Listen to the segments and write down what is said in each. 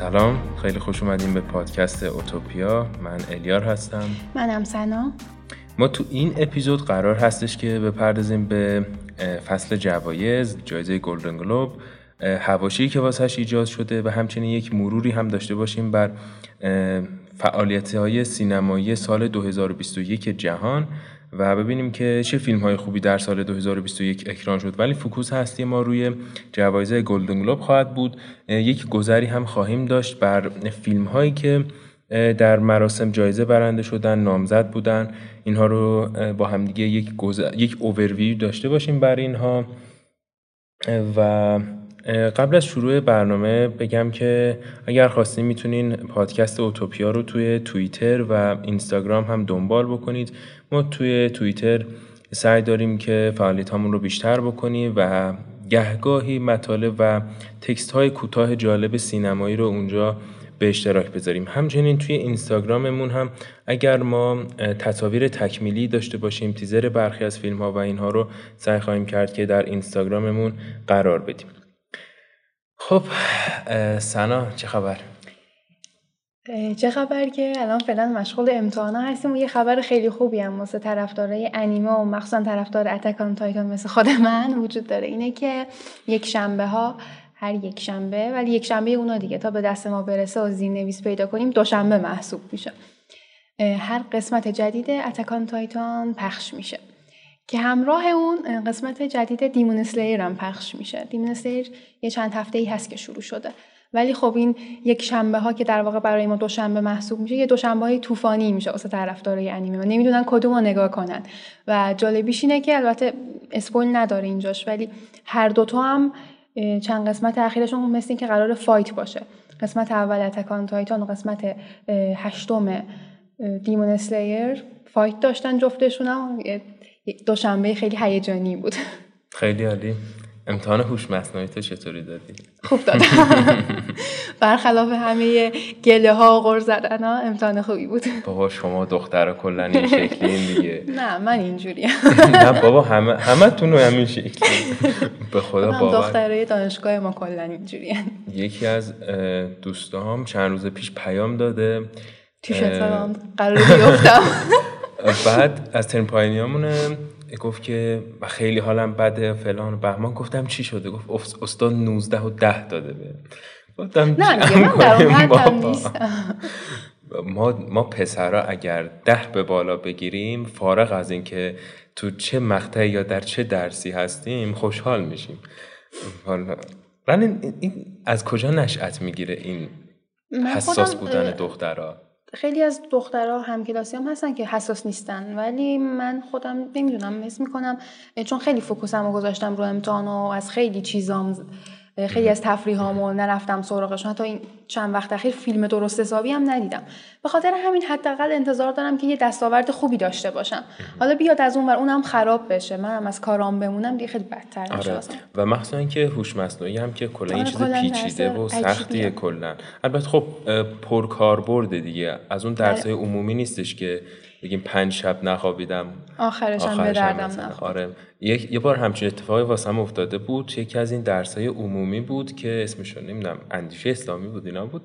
سلام. خیلی خوش اومدیم به پادکست اوتوپیا. من الیار هستم. منم سنا. ما تو این اپیزود قرار هستش که بپردازیم به فصل جوایز جایزه گلدن گلوب. هواشی که واسهش ایجاد شده و همچنین یک مروری هم داشته باشیم بر فعالیت های سینمایی سال 2021 جهان. و ببینیم که چه فیلم های خوبی در سال 2021 اکران شد. ولی فکوس هستی ما روی جوایز گلدن گلوب خواهد بود. یک گذری هم خواهیم داشت بر فیلم هایی که در مراسم جایزه برنده شدن نامزد بودن. اینها رو با همدیگه یک یک اوورویو داشته باشیم بر اینها. و قبل از شروع برنامه بگم که اگر خواستین می‌تونین پادکست اوتوپیا رو توی توییتر و اینستاگرام هم دنبال بکنید. ما توی توییتر سعی داریم که فعالیت رو بیشتر بکنیم و گهگاهی مطالب و تکست های کوتاه جالب سینمایی رو اونجا به اشتراک بذاریم همچنین توی اینستاگراممون هم اگر ما تصاویر تکمیلی داشته باشیم تیزر برخی از فیلم ها و اینها رو سعی خواهیم کرد که در اینستاگراممون قرار بدیم خب سنا چه خبر؟ چه خبر که الان فعلا مشغول امتحانا هستیم و یه خبر خیلی خوبی هم واسه طرفدارای انیمه و مخصوصا طرفدار اتکان تایتان مثل خود من وجود داره. اینه که یک شنبه ها هر یک شنبه ولی یک شنبه اونا دیگه تا به دست ما برسه و نویس پیدا کنیم دوشنبه محسوب میشه. هر قسمت جدید اتکان تایتان پخش میشه. که همراه اون قسمت جدید دیمون اسلیر هم پخش میشه. دیمون اسلیر یه چند هفته ای هست که شروع شده. ولی خب این یک شنبه ها که در واقع برای ما دوشنبه محسوب میشه یه دوشنبه های طوفانی میشه واسه طرفدارای انیمه. و نمی‌دونن کدوم رو نگاه کنن. و جالبیش اینه که البته spoil نداره اینجاش ولی هر دوتا هم چند قسمت اخیرشون مثل این که قرار fight باشه. قسمت اول Attack on Titan و قسمت هشتم Demon Slayer fight داشتن جفتشون هم دوشنبه خیلی هیجانی بود. خیلی عالی. امتحان هوش مصنوعی تو چطوری دادی؟ خوب دادم. برخلاف همه گله ها و غر زدن ها امتحان خوبی بود. بابا شما دختر کلا این شکلی دیگه. نه من اینجوری. نه بابا همه همه تون همین شکلی. به خدا باور. دخترای دانشگاه ما کلا اینجوری یکی از دوستام چند روز پیش پیام داده. تیشرت قرار بیفتم. بعد از ترم پایینیامونه گفت که خیلی حالم بده فلان بهمان. گفتم چی شده؟ گفت استاد 19 و 10 داده به گفتم نه من در ما ما پسرا اگر ده به بالا بگیریم فارغ از اینکه تو چه مقطعی یا در چه درسی هستیم خوشحال میشیم. حالا این, این از کجا نشأت می‌گیره این حساس بودن دخترها خیلی از دخترها همکلاسی هم هستن که حساس نیستن ولی من خودم نمی‌دونم حس می‌کنم چون خیلی فوکوسم رو گذاشتم رو امتحان و از خیلی چیزام خیلی از تفریحامو نرفتم سراغشون. حتی این چند وقت اخیر فیلم درست حسابی هم ندیدم. به خاطر همین حداقل انتظار دارم که یه دستاورد خوبی داشته باشم. حالا بیاد از اون ور اونم خراب بشه. منم از کارام بمونم دیگه خیلی بدتر میشه آره. و مخصوصا اینکه هوش مصنوعی هم که کلا این چیز پیچیده و سختیه کلا. البته خب پر کاربرد دیگه. از اون درس بله. عمومی نیستش که بگیم پنج شب نخوابیدم. آخرش هم به دردم آره. یک یه بار همچین اتفاقی واسم افتاده بود. یکی از این درس های عمومی بود که اسمش رو نمی‌دونم اندیشه اسلامی بود اینا بود.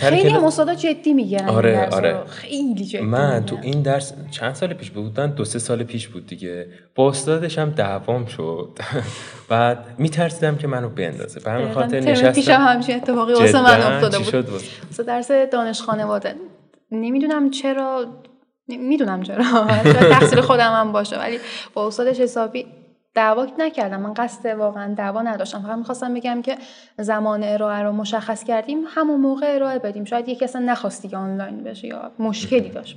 خیلی هم استادا جدی میگن آره آره. خیلی جدی من تو این درس چند سال پیش بودن دو سه سال پیش بود دیگه. با استادش هم دعوام شد. بعد میترسیدم که منو بندازه به همین خاطر نشستم. پیش هم همچین اتفاقی واسه من افتاده بود. درس دانش خانواده نمی‌دونم چرا می‌دونم چرا. تقصیر خودم هم باشه ولی با استادش حسابی دعوا نکردم. من قصد واقعا دعوا نداشتم. فقط می‌خواستم بگم که زمان ارائه رو مشخص کردیم همون موقع ارائه بدیم. شاید یکی اصلا نخواستی که آنلاین بشه یا مشکلی داشت.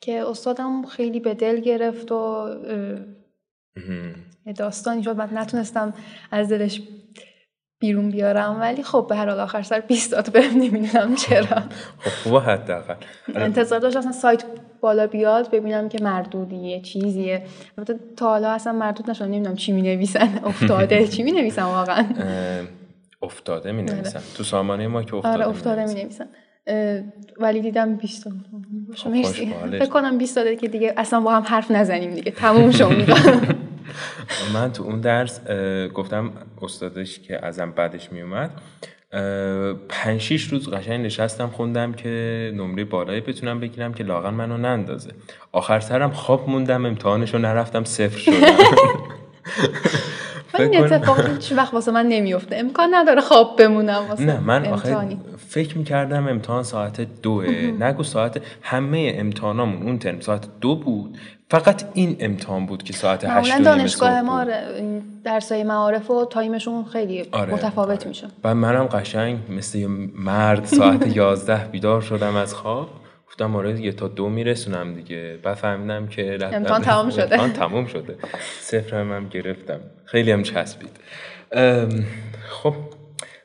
که استادم خیلی به دل گرفت و داستانی شد. بعد نتونستم از دلش بیرون بیارم ولی خب به هر حال آخر سر 20 داد بهم نمی‌دونم چرا. خب خوبه حداقل. انتظار داشت اصلا سایت بالا بیاد ببینم که مردودیه چیزیه. البته تا حالا اصلا مردود نشد نمی‌دونم چی می نویسن افتاده. چی می نویسن واقعا افتاده می نویسن تو سامانه ما که افتاده آره افتاده می نویسن ولی دیدم 20 باشه مرسی. فکر کنم 20 داده که دیگه اصلا با هم حرف نزنیم دیگه. تموم شد. من تو اون درس گفتم استادش که ازم بعدش میومد پنج شیش روز قشنگ نشستم خوندم که نمره بالایی بتونم بگیرم که لاغن منو نندازه. آخر سرم خواب موندم امتحانشو نرفتم صفر شدم. این اتفاق هیچ وقت واسه من نمیفته امکان نداره خواب بمونم واسه نه من آخه فکر می‌کردم امتحان ساعت دوه. نگو ساعت همه امتحانامون اون ترم ساعت دو بود فقط این امتحان بود که ساعت هشت دانشگاه ما درسای معارف و time شون خیلی آره، متفاوت آره. میشه و منم قشنگ مثل مرد ساعت یازده بیدار شدم از خواب. گفتم آره یه تا دو میرسونم دیگه. بعد فهمیدم که امتحان تمام شده. امتحان تمام شده. صفر هم, هم گرفتم. خیلی هم چسبید. خب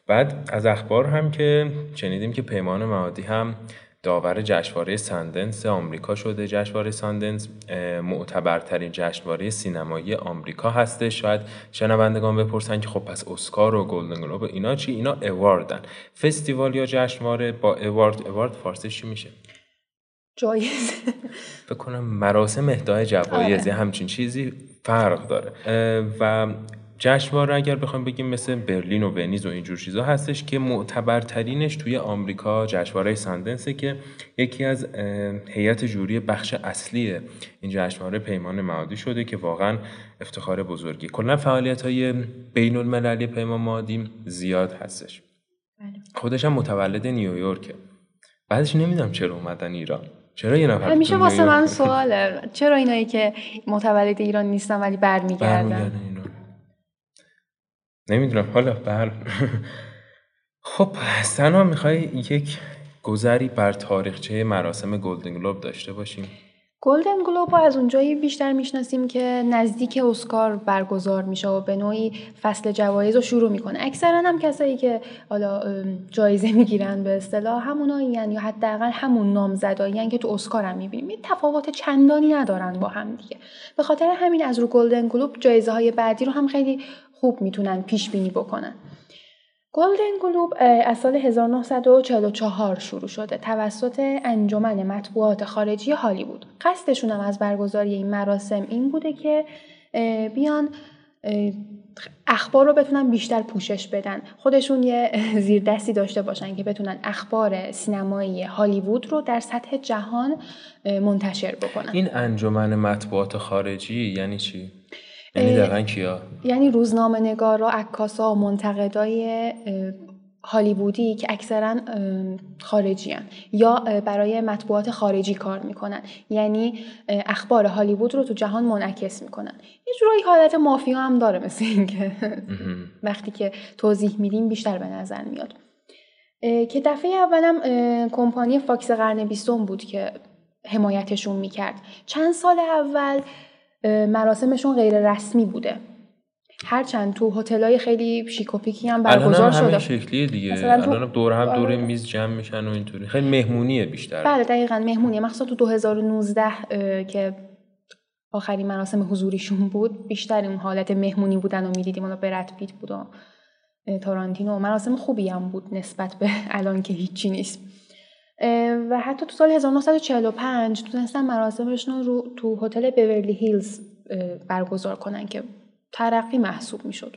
بعد از اخبار هم که شنیدیم که پیمان معادی هم داور جشنواره ساندنس آمریکا شده. جشنواره ساندنس معتبرترین جشنواره سینمایی آمریکا هسته شاید شنوندگان بپرسن که خب پس اسکار و گلدن گلوب اینا چی؟ اینا اواردن. فستیوال یا جشنواره با اوارد اوارد فارسی چی میشه؟ جایزه فکر کنم مراسم اهدای جوایز آره. همچین چیزی فرق داره. و جشنواره اگر بخوام بگیم مثل برلین و ونیز و اینجور چیزا هستش که معتبرترینش توی آمریکا جشنواره ساندنسه که یکی از هیئت جوری بخش اصلی این جشنواره پیمان معادی شده که واقعا افتخار بزرگی. کلا فعالیت های بین المللی پیمان معادی زیاد هستش. بله. خودش هم متولد نیویورکه. بعدش نمی‌دونم چرا اومدن ایران. چرا یه نفر همیشه واسه من سواله. چرا اینایی که متولد ایران نیستن ولی برمیگردن؟ نمی‌دونم. حالا بر خب سنا می‌خوای یک گذری بر تاریخچه مراسم گلدن گلوب داشته باشیم؟ گلدن گلوب از اونجایی بیشتر می‌شناسیم که نزدیک اسکار برگزار میشه و به نوعی فصل جوایز رو شروع می‌کنه. اکثرا هم کسایی که حالا جایزه می‌گیرن به اصطلاح یعنی یا حداقل همون نامزدایی که تو اسکار هم می‌بینیم. تفاوت چندانی ندارن با هم دیگه. به خاطر همین از رو گلدن گلوب جایزه های بعدی رو هم خیلی خوب می‌تونن پیش بینی بکنن. گلدن گلوب از سال 1944 شروع شده. توسط انجمن مطبوعات خارجی هالیوود. قصدشون هم از برگزاری این مراسم این بوده که بیان اخبار رو بتونن بیشتر پوشش بدن. خودشون یه زیردستی داشته باشن که بتونن اخبار سینمایی هالیوود رو در سطح جهان منتشر بکنن. این انجمن مطبوعات خارجی یعنی چی؟ یعنی دقیقا کیا؟ یعنی روزنامه نگارا عکاسا و منتقدای هالیوودی که اکثرا خارجی هن. یا برای مطبوعات خارجی کار می‌کنن. یعنی اخبار هالیوود رو تو جهان منعکس می‌کنن. یه جورایی حالت مافیا هم داره مثل اینکه وقتی که توضیح میدیم بیشتر به نظر میاد. که دفعه اولم کمپانی فاکس قرن بیستم بود که حمایتشون می‌کرد. چند سال اول مراسمشون غیر رسمی بوده. هرچند تو های خیلی شیک هم برگزار شده. الان شکلیه دیگه. الان دور هم دور آره. میز جمع میشن و اینطوری. خیلی مهمونیه بیشتر. بله دقیقا مهمونیه. مخصوصا تو 2019 که آخرین مراسم حضوریشون بود بیشتر اون حالت مهمونی بودن و می‌دیدیم. اونو برد پیت بود و تارانتینو مراسم خوبی هم بود نسبت به الان که هیچی نیست. و حتی تو سال 1945 تونستن مراسمشون رو تو هتل بیورلی هیلز برگزار کنن که ترقی محسوب می‌شد.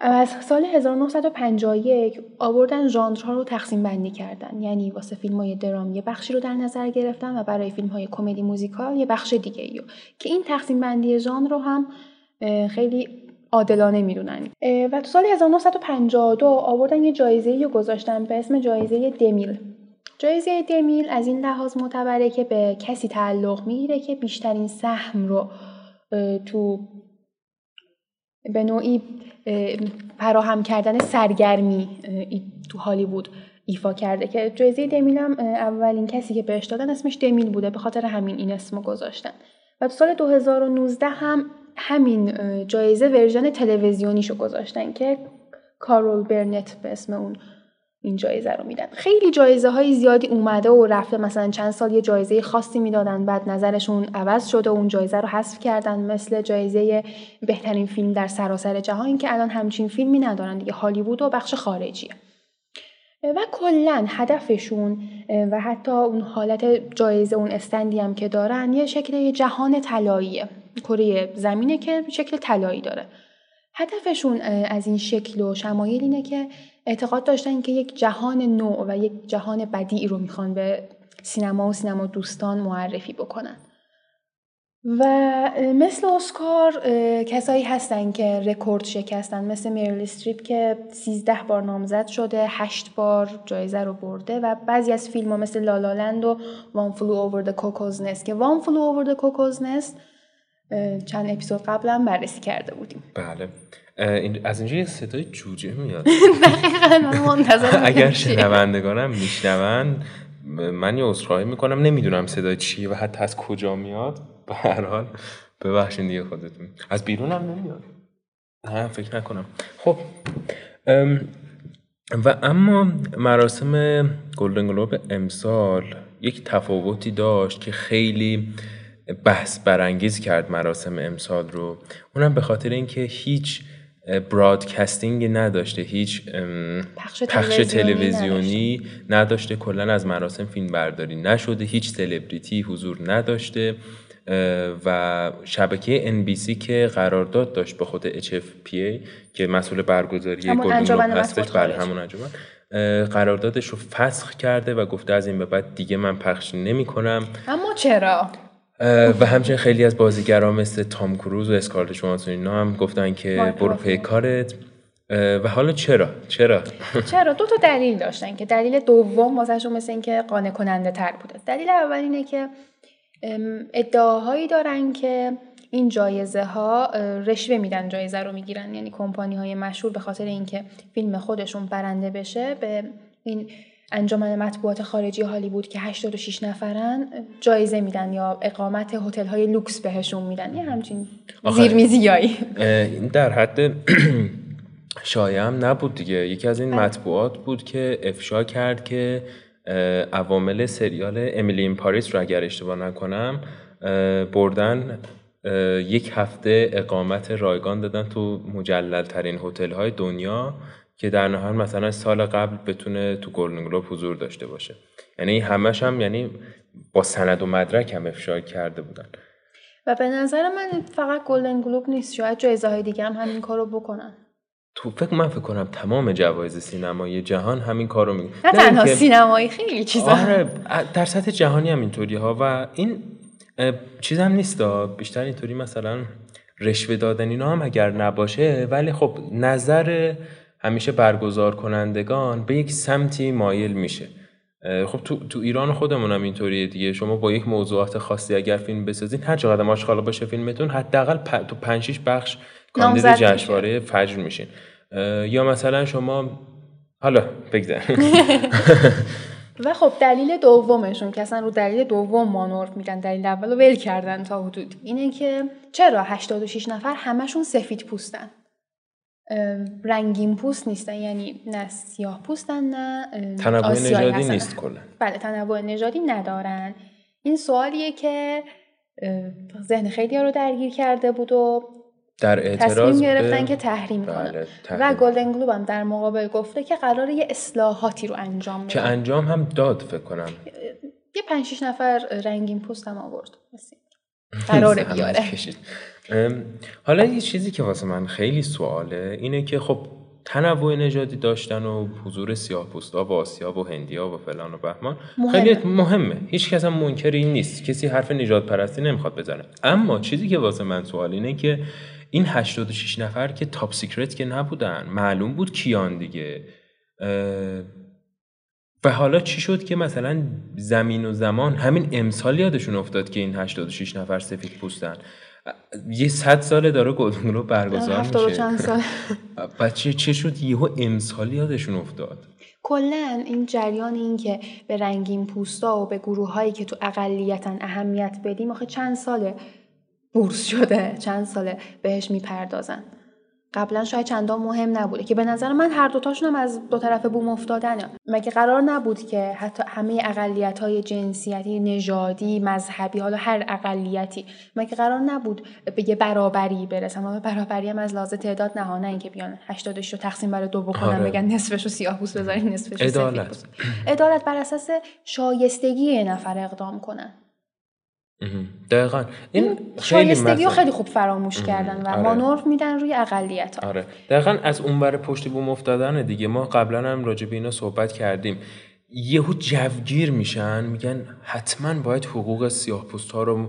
از سال 1951 آوردن ژانرها رو تقسیم بندی کردن یعنی واسه فیلم های درام یه بخشی رو در نظر گرفتن و برای فیلم های کمدی موزیکال یه بخش دیگه ایو. که این تقسیم بندی ژانر رو هم خیلی عادلانه می‌دونن و تو سال 1952 آوردن یه جایزه رو گذاشتن به اسم جایزه دمیل جایزه دمیل از این لحاظ معتبره که به کسی تعلق می‌گیره که بیشترین سهم رو تو به نوعی فراهم کردن سرگرمی تو هالیوود ایفا کرده که جایزه دمیل هم اولین کسی که بهش دادن اسمش دمیل بوده به خاطر همین این اسمو گذاشتن. و سال 2019 هم همین جایزه ورژن تلویزیونیشو گذاشتن که کارول برنت به اسم اون این جایزه رو میدن. خیلی جایزه های زیادی اومده و رفته. مثلا چند سال یه جایزه خاصی می‌دادن بعد نظرشون عوض شده و اون جایزه رو حذف کردن مثل جایزه بهترین فیلم در سراسر جهان که الان همچین فیلمی ندارن دیگه. هالیوود و بخش خارجیه. و کلا هدفشون و حتی اون حالت جایزه اون استندی هم که دارن یه شکل جهان طلاییه. کره زمینه که شکل طلایی داره. هدفشون از این شکل و شمایل اینه که اعتقاد داشتن که یک جهان نوع و یک جهان بدیعی رو می‌خوان به سینما و سینما دوستان معرفی بکنن. و مثل اسکار کسایی هستن که رکورد شکستن مثل میرل استریپ که 13 بار نامزد شده 8 بار جایزه رو برده و بعضی از فیلم ها مثل لالالند و One Flew Over the Cuckoo's Nest که One Flew Over the Cuckoo's Nest چند اپیزود قبلا بررسی کرده بودیم. بله. از اینجا یه صدای جوجه میاد. دقیقا اگر شنوندگانم میشنون من یه عذرخواهی می‌کنم. نمی‌دونم صدای چیه و حتی از کجا میاد. به هر حال ببخشید دیگه خودتون. از بیرون هم نمیاد. نه فکر نکنم. خب و اما مراسم گلدن گلوب امسال یک تفاوتی داشت که خیلی بحث برانگیز کرد مراسم امسال رو. اونم به خاطر اینکه هیچ برادکستینگ نداشته هیچ پخش, پخش تلویزیونی نداشته. کلا از مراسم فیلم برداری نشده هیچ سلبریتی حضور نداشته. و شبکه NBC که قرارداد داشت به خود HFPA که مسئول برگزاری گلدن گلوب هستش بر همون انجمن. قراردادش رو فسخ کرده و گفته از این به بعد دیگه من پخش نمی کنم اما چرا؟ و همچنین خیلی از بازیگران مثل تام کروز و اسکارلت جوهانسون اینا هم گفتن که برو پی کارت. و حالا چرا؟ چرا؟ چرا؟ دو تا دلیل داشتن که دلیل دوم واسهشون مثل اینکه قانع کننده تر بوده. دلیل اول اینه که ادعاهایی دارن که این جایزه ها رشوه میدن جایزه رو می‌گیرن. یعنی کمپانی های مشهور به خاطر اینکه فیلم خودشون برنده بشه به این انجمن مطبوعات خارجی هالیوود که 86 نفرن جایزه میدن یا اقامت هتل های لوکس بهشون میدن. یه همچین زیرمیزیایی. این در حد شایع هم نبود دیگه. یکی از این بله. مطبوعات بود که افشا کرد که عوامل سریال امیلی این پاریس رو اگر اشتباه نکنم بردن یک هفته اقامت رایگان دادن تو مجلل ترین هتل های دنیا. که در نهایت مثلا سال قبل بتونه تو Golden Globe حضور داشته باشه. یعنی همش هم یعنی با سند و مدرک هم افشا کرده بودن. و به نظر من فقط Golden Globe نیست شاید جایزه های دیگه هم همین کارو بکنن. تو فکر من فکر کنم تمام جوایز سینمایی جهان همین کارو میگه نه تنها سینمایی خیلی چیزا. آره در سطح جهانی هم اینطوری ها و این چیز هم نیست بیشتر اینطوری مثلا رشوه دادن اینا هم اگر نباشه ولی خب نظر همیشه برگزار کنندگان به یک سمتی مایل میشه. خب تو, تو ایران خودمون هم اینطوریه دیگه. شما با یک موضوعات خاصی اگر فیلم بسازین هر چقدر آشغالا باشه فیلمتون حداقل پ... تو 5 6 بخش کاندید جشنواره فجر میشین. یا مثلا شما حالا بگذار. و خب دلیل دومشون که اصلا رو دلیل دوم مانور میگن دلیل اول رو ول کردن تا حدود اینه که چرا 86 نفر همشون سفید پوستن؟ رنگین پوست نیستن یعنی نه سیاه پوستن نه تنوع نژادی نیست کلا بله تنوع نژادی ندارن این سوالیه که ذهن خیلی رو درگیر کرده بود و در اعتراض تصمیم گرفتن که تحریم کنن بله، و گلدن گلوب هم در مقابل گفته که قرار یه اصلاحاتی رو انجام بده که انجام هم داد فکر کنم یه پنج شیش نفر رنگین پوست هم آورد قرار بیاره حالا یه چیزی که واسه من خیلی سواله اینه که خب تنوع نژادی داشتن و حضور سیاه پوستا و آسیا و هندیا و فلان و بهمان خیلی مهمه. هیچ کس هم منکر این نیست. کسی حرف نژاد پرستی نمی‌خواد بزنه. اما چیزی که واسه من سوال اینه که این 86 نفر که top secret که نبودن معلوم بود کیان دیگه. و حالا چی شد که مثلا زمین و زمان همین امسال یادشون افتاد که این 86 نفر سفید پوستن. یه صد ساله داره Golden رو برگزار میشه. چند سال. بچه چه شد؟ یهو امسال یادشون افتاد. کلا این جریان این که به رنگین پوستا و به گروه هایی که تو اقلیتن اهمیت بدیم آخه چند ساله بورس شده چند ساله بهش می‌پردازن. قبلا شاید چندان مهم نبوده که به نظر من هر دوتاشون هم از دو طرف بوم افتادنه. مگه قرار نبود که حتی همه اقلیت های جنسیتی نژادی مذهبی حالا هر اقلیتی مگه قرار نبود به یه برابری برسن؟ اما برابری هم از لحاظ تعداد نه نه اینکه بیان 86 رو تقسیم بر دو بکنن آره. بگن نصفش رو سیاه بذارین نصفش عدالت. عدالت بر اساس شایستگی نفر اقدام کنن. دقیقا. این شایستگی رو خیلی خوب فراموش کردن و آره. مانور میدن روی اقلیت ها. آره. دقیقا از اونور پشت بوم افتادن دیگه. ما قبلا هم راجع به اینا صحبت کردیم. یهو جوگیر میشن میگن حتما باید حقوق سیاه پوست ها رو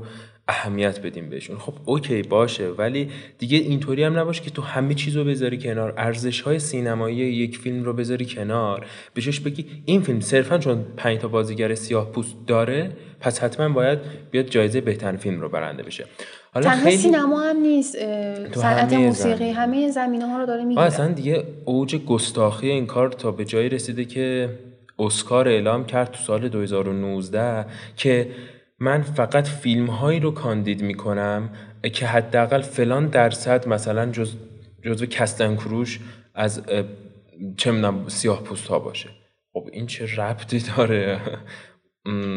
اهمیت بدیم بهشون. خب اوکی باشه ولی دیگه اینطوری هم نباشه که تو همه چیز رو بذاری کنار. ارزش های سینمایی یک فیلم رو بذاری کنار. بهش بگی این فیلم صرفا چون پنج تا بازیگر سیاه پوست داره پس حتما باید بیاد جایزه بهترین فیلم رو برنده بشه. حالا خیلی... سینما هم نیست صنعت موسیقی همه زمینه ها رو داره می‌گیره. اصلا دیگه اوج گستاخی این کار تا به جایی رسیده که اسکار اعلام کرد تو سال 2019 که من فقط فیلم هایی رو کاندید می‌کنم که حداقل فلان درصد مثلا جز جزو کستن کروش از چه می‌دونم سیاه پوست ها باشه. خب این چه ربطی داره؟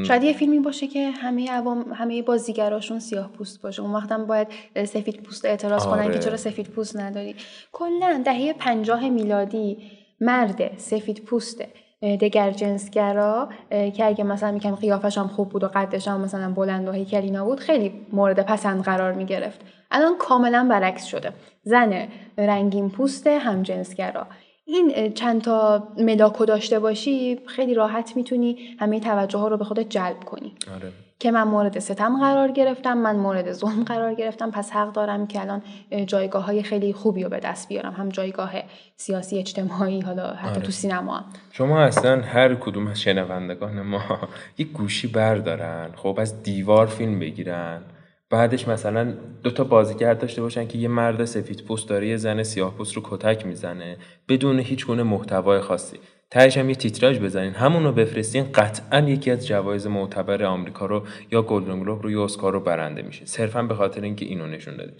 شاید یه فیلمی باشه که همه عوام همه بازیگراشون سیاه پوست باشه. اون وقت هم باید سفید پوست اعتراض کنن که آره. چرا سفید پوست نداری. کلا دهه پنجاه میلادی مرد سفید پوسته. دگر جنسگرا که اگه مثلا میگم قیافش هم خوب بود و قدش هم مثلا بلند و هیکلی بود خیلی مورد پسند قرار می‌گرفت. الان کاملا برعکس شده. زن رنگین پوست هم جنسگرا. این چند تا ملاکو داشته باشی خیلی راحت می‌تونی همه توجه ها رو به خودت جلب کنی. آره. که من مورد ستم قرار گرفتم من مورد ظلم قرار گرفتم پس حق دارم که الان جایگاه های خیلی خوبی رو به دست بیارم هم جایگاه سیاسی اجتماعی حالا حتی آره. تو سینما هم. شما اصلا هر کدوم از شنوندگان ما یک گوشی بردارن خب از دیوار فیلم بگیرن بعدش مثلا دو تا بازیگر داشته باشن که یه مرد سفید پوست داره یه زن سیاه پوست رو کتک می‌زنه بدون هیچ گونه محتوای خاصی تهش هم یه تیتراژ بزنین. همون رو بفرستین قطعا یکی از جوایز معتبر آمریکا رو یا گلدن گلوب رو یا اسکار رو برنده میشه. صرفا به خاطر اینکه اینو نشون دادین.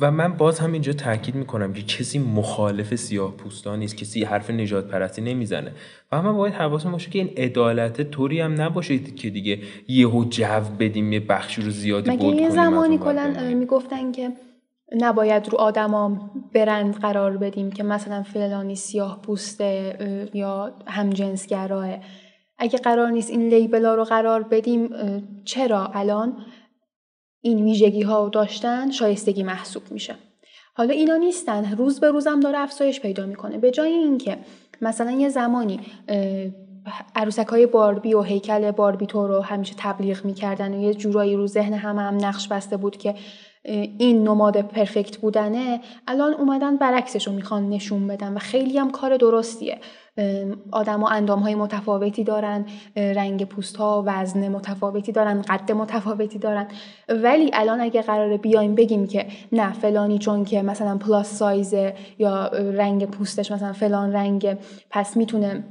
و من باز هم اینجا تاکید می‌کنم که کسی مخالف سیاه پوستان نیست کسی حرف نجات پرستی نمی‌زنه. و همه باید حواسمون باشه که این عدالت طوری هم نباشه که دیگه یهو جو بدیم یه بخشی رو زیادی بود کنیم یه زمانی کلا می‌گفتن که نباید رو آدما برند قرار بدیم که مثلا فلانی سیاه پوسته یا همجنسگراه اگه قرار نیست این لیبلا رو قرار بدیم چرا الان این ویژگی ها داشتن؟ شایستگی محسوب میشه. حالا اینا نیستن. روز به روزم داره افزایش پیدا می‌کنه. به جای اینکه مثلا یه زمانی عروسک های باربی و هیکل باربی تو رو همیشه تبلیغ می‌کردن و یه جورایی رو ذهن همه هم نقش بسته بود که این نماد پرفکت بودنه الان اومدن برعکسش رو می‌خوان نشون بدن و خیلی هم کار درستیه. آدم و اندام های متفاوتی دارن رنگ پوست ها وزن متفاوتی دارن قد متفاوتی دارن. ولی الان اگه قراره بیایم بگیم که نه فلانی چون که مثلا پلاس سایزه یا رنگ پوستش مثلا فلان رنگ پس می‌تونه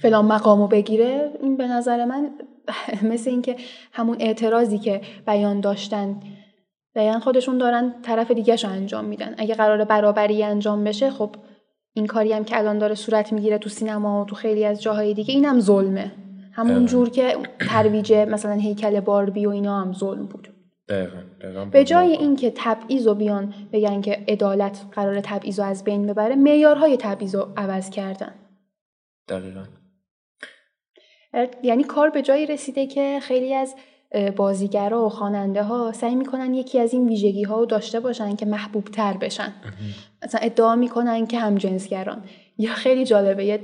فلان مقامو بگیره این به نظر من مثل اینکه همون اعتراضی که بیان داشتن دقیقا خودشون دارن طرف دیگهش رو انجام میدن. اگه قرار برابری انجام بشه خب این کاری هم که الان داره صورت می‌گیره تو سینما و تو خیلی از جاهای دیگه اینم ظلمه. همون جور که ترویج مثلا هیکل باربی و اینا هم ظلم بود. دقیقا. به جای اینکه تبعیض و بیان بگن که عدالت قرار تبعیض رو از بین ببره معیارهای تبعیض رو عوض کردن. دقیقا. یعنی کار به جایی رسیده که خیلی از بازیگرا و خواننده ها سعی می‌کنن یکی از این ویژگی ها رو داشته باشن که محبوب تر بشن مثلا ادعا می‌کنن که هم جنسگران یا خیلی جالبه یه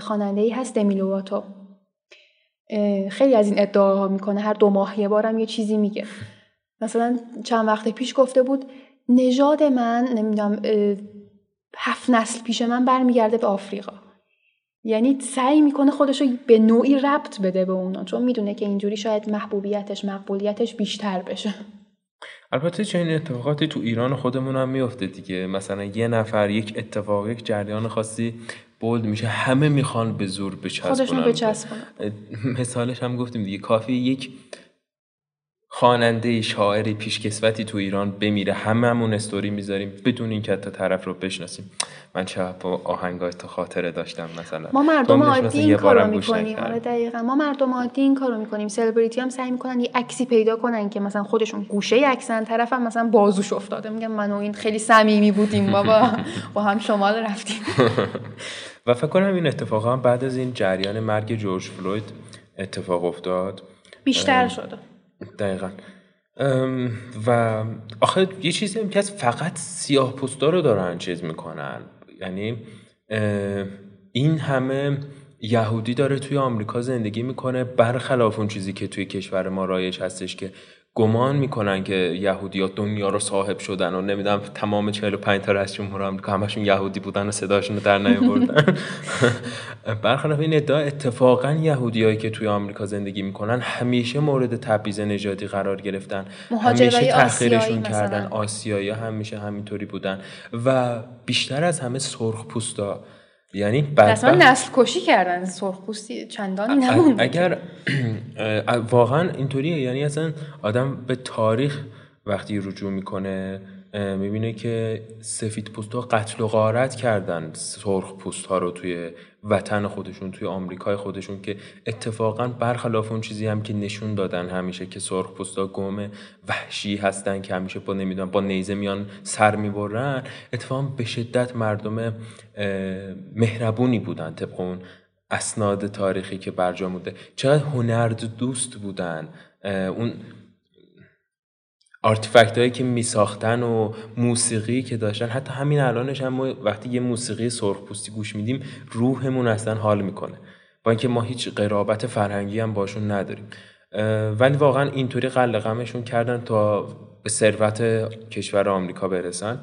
خواننده ای هست دمیلواتو خیلی از این ادعاها می‌کنه. هر دو ماه یه بارم یه چیزی میگه. مثلا چند وقت پیش گفته بود نژاد من نمی‌دونم هفت نسل پیش من برمیگرده به آفریقا. یعنی سعی می‌کنه خودش رو به نوعی ربط بده به اونا چون می‌دونه که اینجوری شاید محبوبیتش مقبولیتش بیشتر بشه. البته چنین اتفاقاتی تو ایران خودمون هم میفته دیگه. مثلا یه نفر یک اتفاق یک جریان خاصی بولد میشه همه می‌خوان به زور بچسبونن. خودشون بچسبونن. مثالش هم گفتیم دیگه. کافی یک خواننده شاعری پیشکسوتی تو ایران بمیره. هممون استوری می‌ذاریم بدون اینکه تا طرف رو بشناسیم. من چه با آهنگای تا خاطره داشتم مثلا. ما مردم عادی این کارو می‌کنیم. آره دقیقا. ما مردم عادی این کارو می‌کنیم. سلبریتی هم سعی می‌کنن یه عکسی پیدا کنن که مثلا خودشون گوشه عکسن. طرف هم مثلا بازوش افتاده. میگن من و این خیلی صمیمی بودیم بابا. با هم شمال رفتیم. و فکر کنم این اتفاق هم بعد از این جریان مرگ جورج فلوید اتفاق افتاد. بیشتر شده. دقیقا. و آخه یه چیزی هم که فقط سیاه پوستا رو دارن چیز می‌کنن. یعنی این همه یهودی داره توی آمریکا زندگی می‌کنه برخلاف اون چیزی که توی کشور ما رایج هستش که گمان می‌کنن که یهودی ها دنیا رو صاحب شدن و نمی‌دونم تمام 45 تا رئیس جمهور آمریکا همشون یهودی بودن و صداشون رو در نیاوردن. برخلاف این ادعا اتفاقا یهودیایی که توی آمریکا زندگی می‌کنن همیشه مورد تبعیض نژادی قرار گرفتن. همیشه تحقیرشون کردن. آسیایی همیشه همینطوری بودن. و بیشتر از همه سرخ پوستا یعنی اصلا نسل کشی کردن سرخپوستی چندانی نمون اگر واقعا اینطوریه. یعنی اصلا آدم به تاریخ وقتی رجوع می‌کنه می‌بینه که سفید پوست ها قتل و غارت کردن سرخ پوست ها رو توی وطن خودشون توی آمریکای خودشون که اتفاقا برخلاف اون چیزی هم که نشون دادن همیشه که سرخ پوست ها گم وحشی هستن که همیشه با نمی‌دونم با نیزه میان سر می‌برن اتفاقا به شدت مردم مهربونی بودن طبق اون اسناد تاریخی که برجام بوده چقدر هنرد دوست بودن اون آرتیفکت هایی که می ساختن و موسیقی که داشتن حتی همین الانش هم وقتی یه موسیقی سرخپوستی گوش میدیم روحمون اصلا حال می‌کنه. با اینکه ما هیچ قرابت فرهنگی هم باشون نداریم. ولی واقعا اینطوری قلقمشون کردن تا به ثروت کشور آمریکا برسن.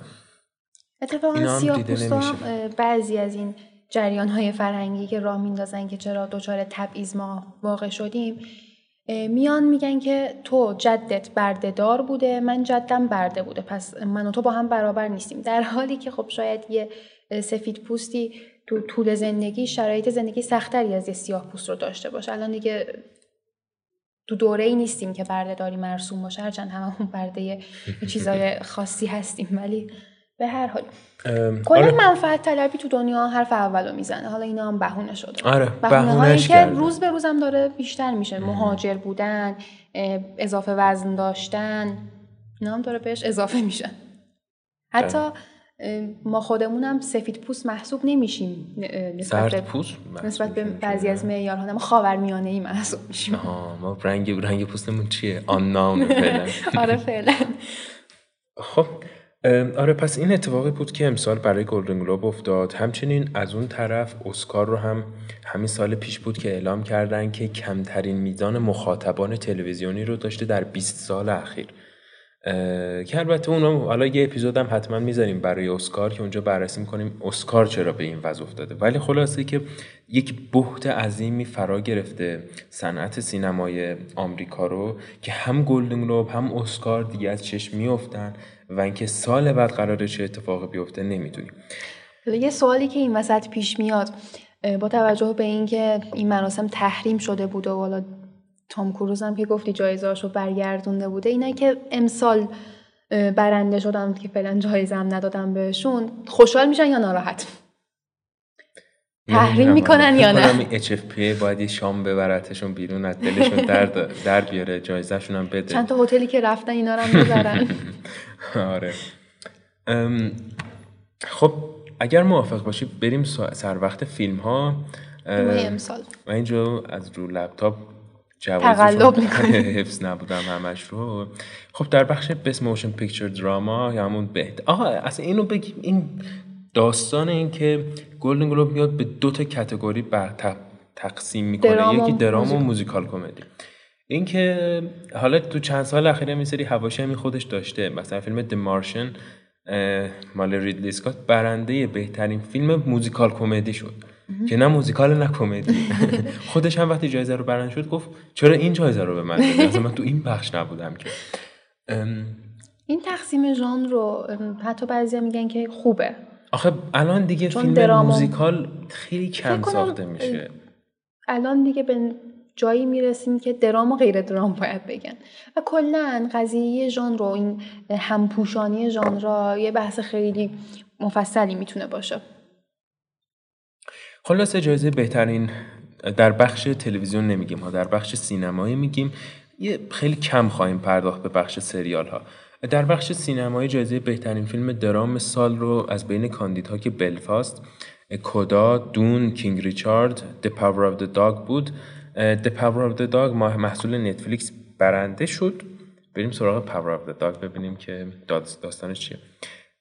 اتفاقا سیاه بعضی از این جریان های فرهنگی که راه میندازن که چرا دچار تبعیض ما واقع شدیم میان میگن که تو جدت بردهدار بوده من جدم برده بوده. پس من و تو با هم برابر نیستیم. در حالی که خب شاید یه سفید پوستی تو طول زندگی شرایط زندگی سختری از یه سیاه پوست رو داشته باشه. الان دیگه تو دوره ای نیستیم که بردهداری مرسوم باشه. هرچند هممون برده چیزای خاصی هستیم. ولی به هر حال. کلا آره. منفعت طلبی تو دنیا حرف اولو می‌زنه. حالا اینا هم بهونه شده. آره بهونه که روز به روزم داره بیشتر میشه. مهاجر بودن اضافه وزن داشتن اینا هم داره بهش اضافه میشه. حتی ما خودمونم سفید پوست محسوب نمیشیم نسبت به پوست نسبت به بعضی از معیارها. ما خاورمیانه ای محسوب میشیم. ما رنگ رنگ پوستمون چیه؟ آن نام فعلا. آره فعلا. خب آره پس این اتفاقی بود که امسال برای گلدن گلوب افتاد. همچنین از اون طرف اسکار رو هم همین سال پیش بود که اعلام کردن که کمترین میزان مخاطبان تلویزیونی رو داشته در 20 سال اخیر. که البته اونم حالا یه اپیزود هم حتما می‌ذاریم برای اسکار که اونجا بررسی می‌کنیم اسکار چرا به این وضع افتاده. ولی خلاصه که یک بحت عظیمی فرا گرفته صنعت سینمای آمریکا رو که هم گلدن گلوب هم اسکار دیگه از چشم میافتن و اینکه سال بعد قراره چه اتفاقی بیفته نمی‌دونیم. یه سوالی که این وسط پیش میاد با توجه به اینکه این مراسم تحریم شده بود و تام کروز هم که گفتی جایزه‌اشو برگردونده بوده اینه که امسال برنده شدن که فعلا جایزه هم ندادم بهشون خوشحال میشن یا ناراحت؟ تحریم می‌کنن یا نه؟ اچ اف پی باید یه شام ببرتشون بیرون از دلشون درد در بیاره جایزهشون هم بده. چند تا هتلی که رفتن اینا رو هم ببرن آره. خب اگر موافق باشی بریم سر وقت فیلم ها امسال. من اینجا از رو لپتاپ تقلب حفظ نبودم همش رو. خب در بخش Best Motion Picture Drama یا همون بهت آقا اصلا اینو بگیم این داستان این که Golden Globe میاد به دو تا category تقسیم می‌کنه. یکی درام و موزیکال. کمدی. اینکه حالا تو چند سال اخیره یه سری حواشی هم خودش داشته. مثلا فیلم The Martian مال ریدلی اسکات برنده بهترین فیلم موزیکال کمدی شد. که نه موزیکال نه کمدی. خودش هم وقتی جایزه رو برنده شد گفت چرا این جایزه رو به من دادی؟ من تو این بخش نبودم که. این تقسیم ژانر رو حتی بعضیا میگن که خوبه. آخه الان دیگه فیلم موزیکال خیلی کم ساخته میشه. الان دیگه به جایی می‌رسیم که درام و غیر درام باید بگن. و کلا قضیه ژانر رو این همپوشانی ژانر یه بحث خیلی مفصلی می‌تونه باشه. خلاصه جایزه بهترین در بخش تلویزیون نمیگیم ها در بخش سینمایی میگیم. یه خیلی کم خواهیم پرداخت به بخش سریال ها. در بخش سینمایی جایزه بهترین فیلم درام سال رو از بین کاندیدها که بلفاست کودا دون کینگ ریچارد The Power of the Dog بود. The Power of the Dog محصول نتفلیکس برنده شد. بریم سراغ Power of Dog ببینیم که داستانش چیه.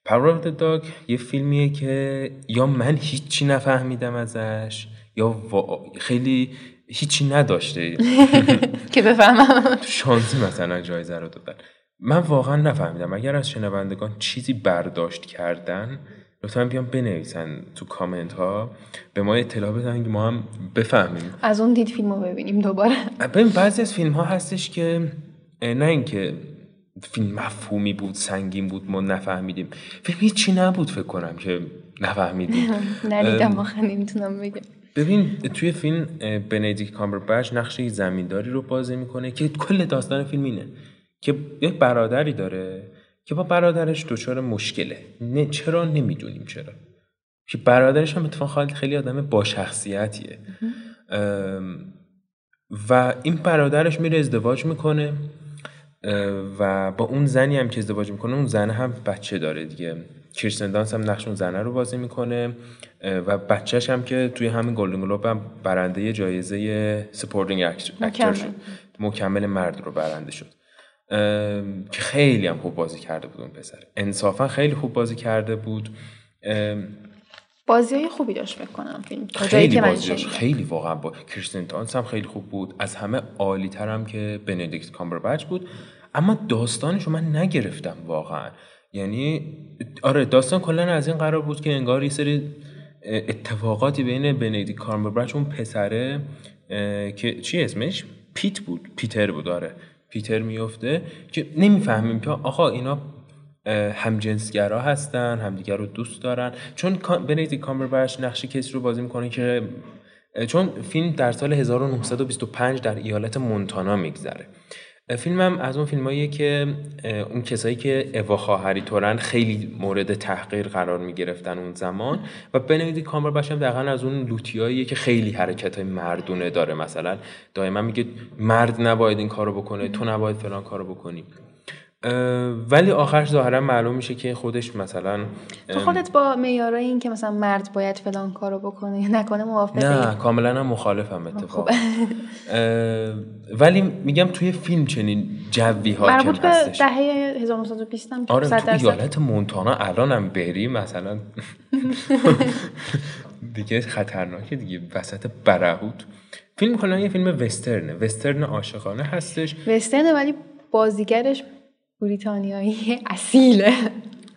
Power of Dog یه فیلمیه که یا من هیچی نفهمیدم ازش یا خیلی هیچی نداشته. که بفهمم. شانسی مثلا جایزه رو دادن. من واقعا نفهمیدم. اگر از شنوندگان چیزی برداشت کردن لطفا بیان بنویسن تو کامنت ها به ما اطلاع بدن که ما هم بفهمیم. از اون دید فیلم رو ببینیم دوباره. ببین بعضی از فیلم ها هستش که نه اینکه فیلم مفهومی بود سنگین بود ما نفهمیدیم. فیلم هیچی نبود فکر کنم که نفهمیدیم. ندیدم آخه نمی‌تونم بگم. ببین توی فیلم بنیدیک کامبربچ نقشه زمینداری رو بازی می‌کنه که کل داستان فیلم اینه که یک برادری داره که با برادرش دچار مشکله. نه چرا؟ نمی‌دونیم چرا. که برادرش هم اتفاقا خیلی آدم با شخصیتیه. و این برادرش میره ازدواج می‌کنه. و با اون زنی هم که ازدواج می‌کنه اون زنه هم بچه داره دیگه. کریستن دانس هم نقش اون زنه رو بازی می‌کنه و بچه‌ش هم که توی همین Golden Globe هم برنده جایزه supporting actor شد. مکمل مرد رو برنده شد. که خیلی هم خوب بازی کرده بود اون پسر. انصافا خیلی خوب بازی کرده بود. بازی های خوبی داشت بکنم فیلم خیلی بازی خیلی واقعا با کریستین دانس هم خیلی خوب بود. از همه عالی ترم که بندیکت کامبربچ بود. اما داستانش رو من نگرفتم واقعا. یعنی آره داستان کلا از این قرار بود که انگار یه سری اتفاقاتی بین بندیکت کامبربچ اون پسره که چی اسمش؟ پیت بود. پیتر بود آره. پیتر میفته که نمی‌فهمیم که آقا اینا همجنسگرا هستن همدیگر رو دوست دارن. چون بنیدیک کامبربچ نقش کسی رو بازی می‌کنه که چون فیلم در سال 1925 در ایالت مونتانا میگذره. فیلمم از اون فیلماییه که اون کسایی که اوا خواهری تورن خیلی مورد تحقیر قرار می گرفتن اون زمان و بنویدی کامر باشم دقیقا از اون لوتیاییه که خیلی حرکت های مردونه داره. مثلا دائما میگه مرد نباید این کارو بکنه تو نباید فلان کارو بکنی. ولی آخرش ظاهرا معلوم میشه که خودش مثلا تو خودت با معیارای این که مثلا مرد باید فلان کارو بکنه یا نکنه موافقی؟ نه کاملا هم مخالفم اتفاقا. ولی میگم توی فیلم چنین جوی ها مربوط به دهه 1920 هم آره تو ایالت مونتانا الانم بری مثلا. دیگه خطرناکه دیگه وسط برهوت. فیلم کلا یه فیلم وسترنه. وسترن عاشقانه هستش. وسترنه ولی بازیگرش بریتانیایی اصیله.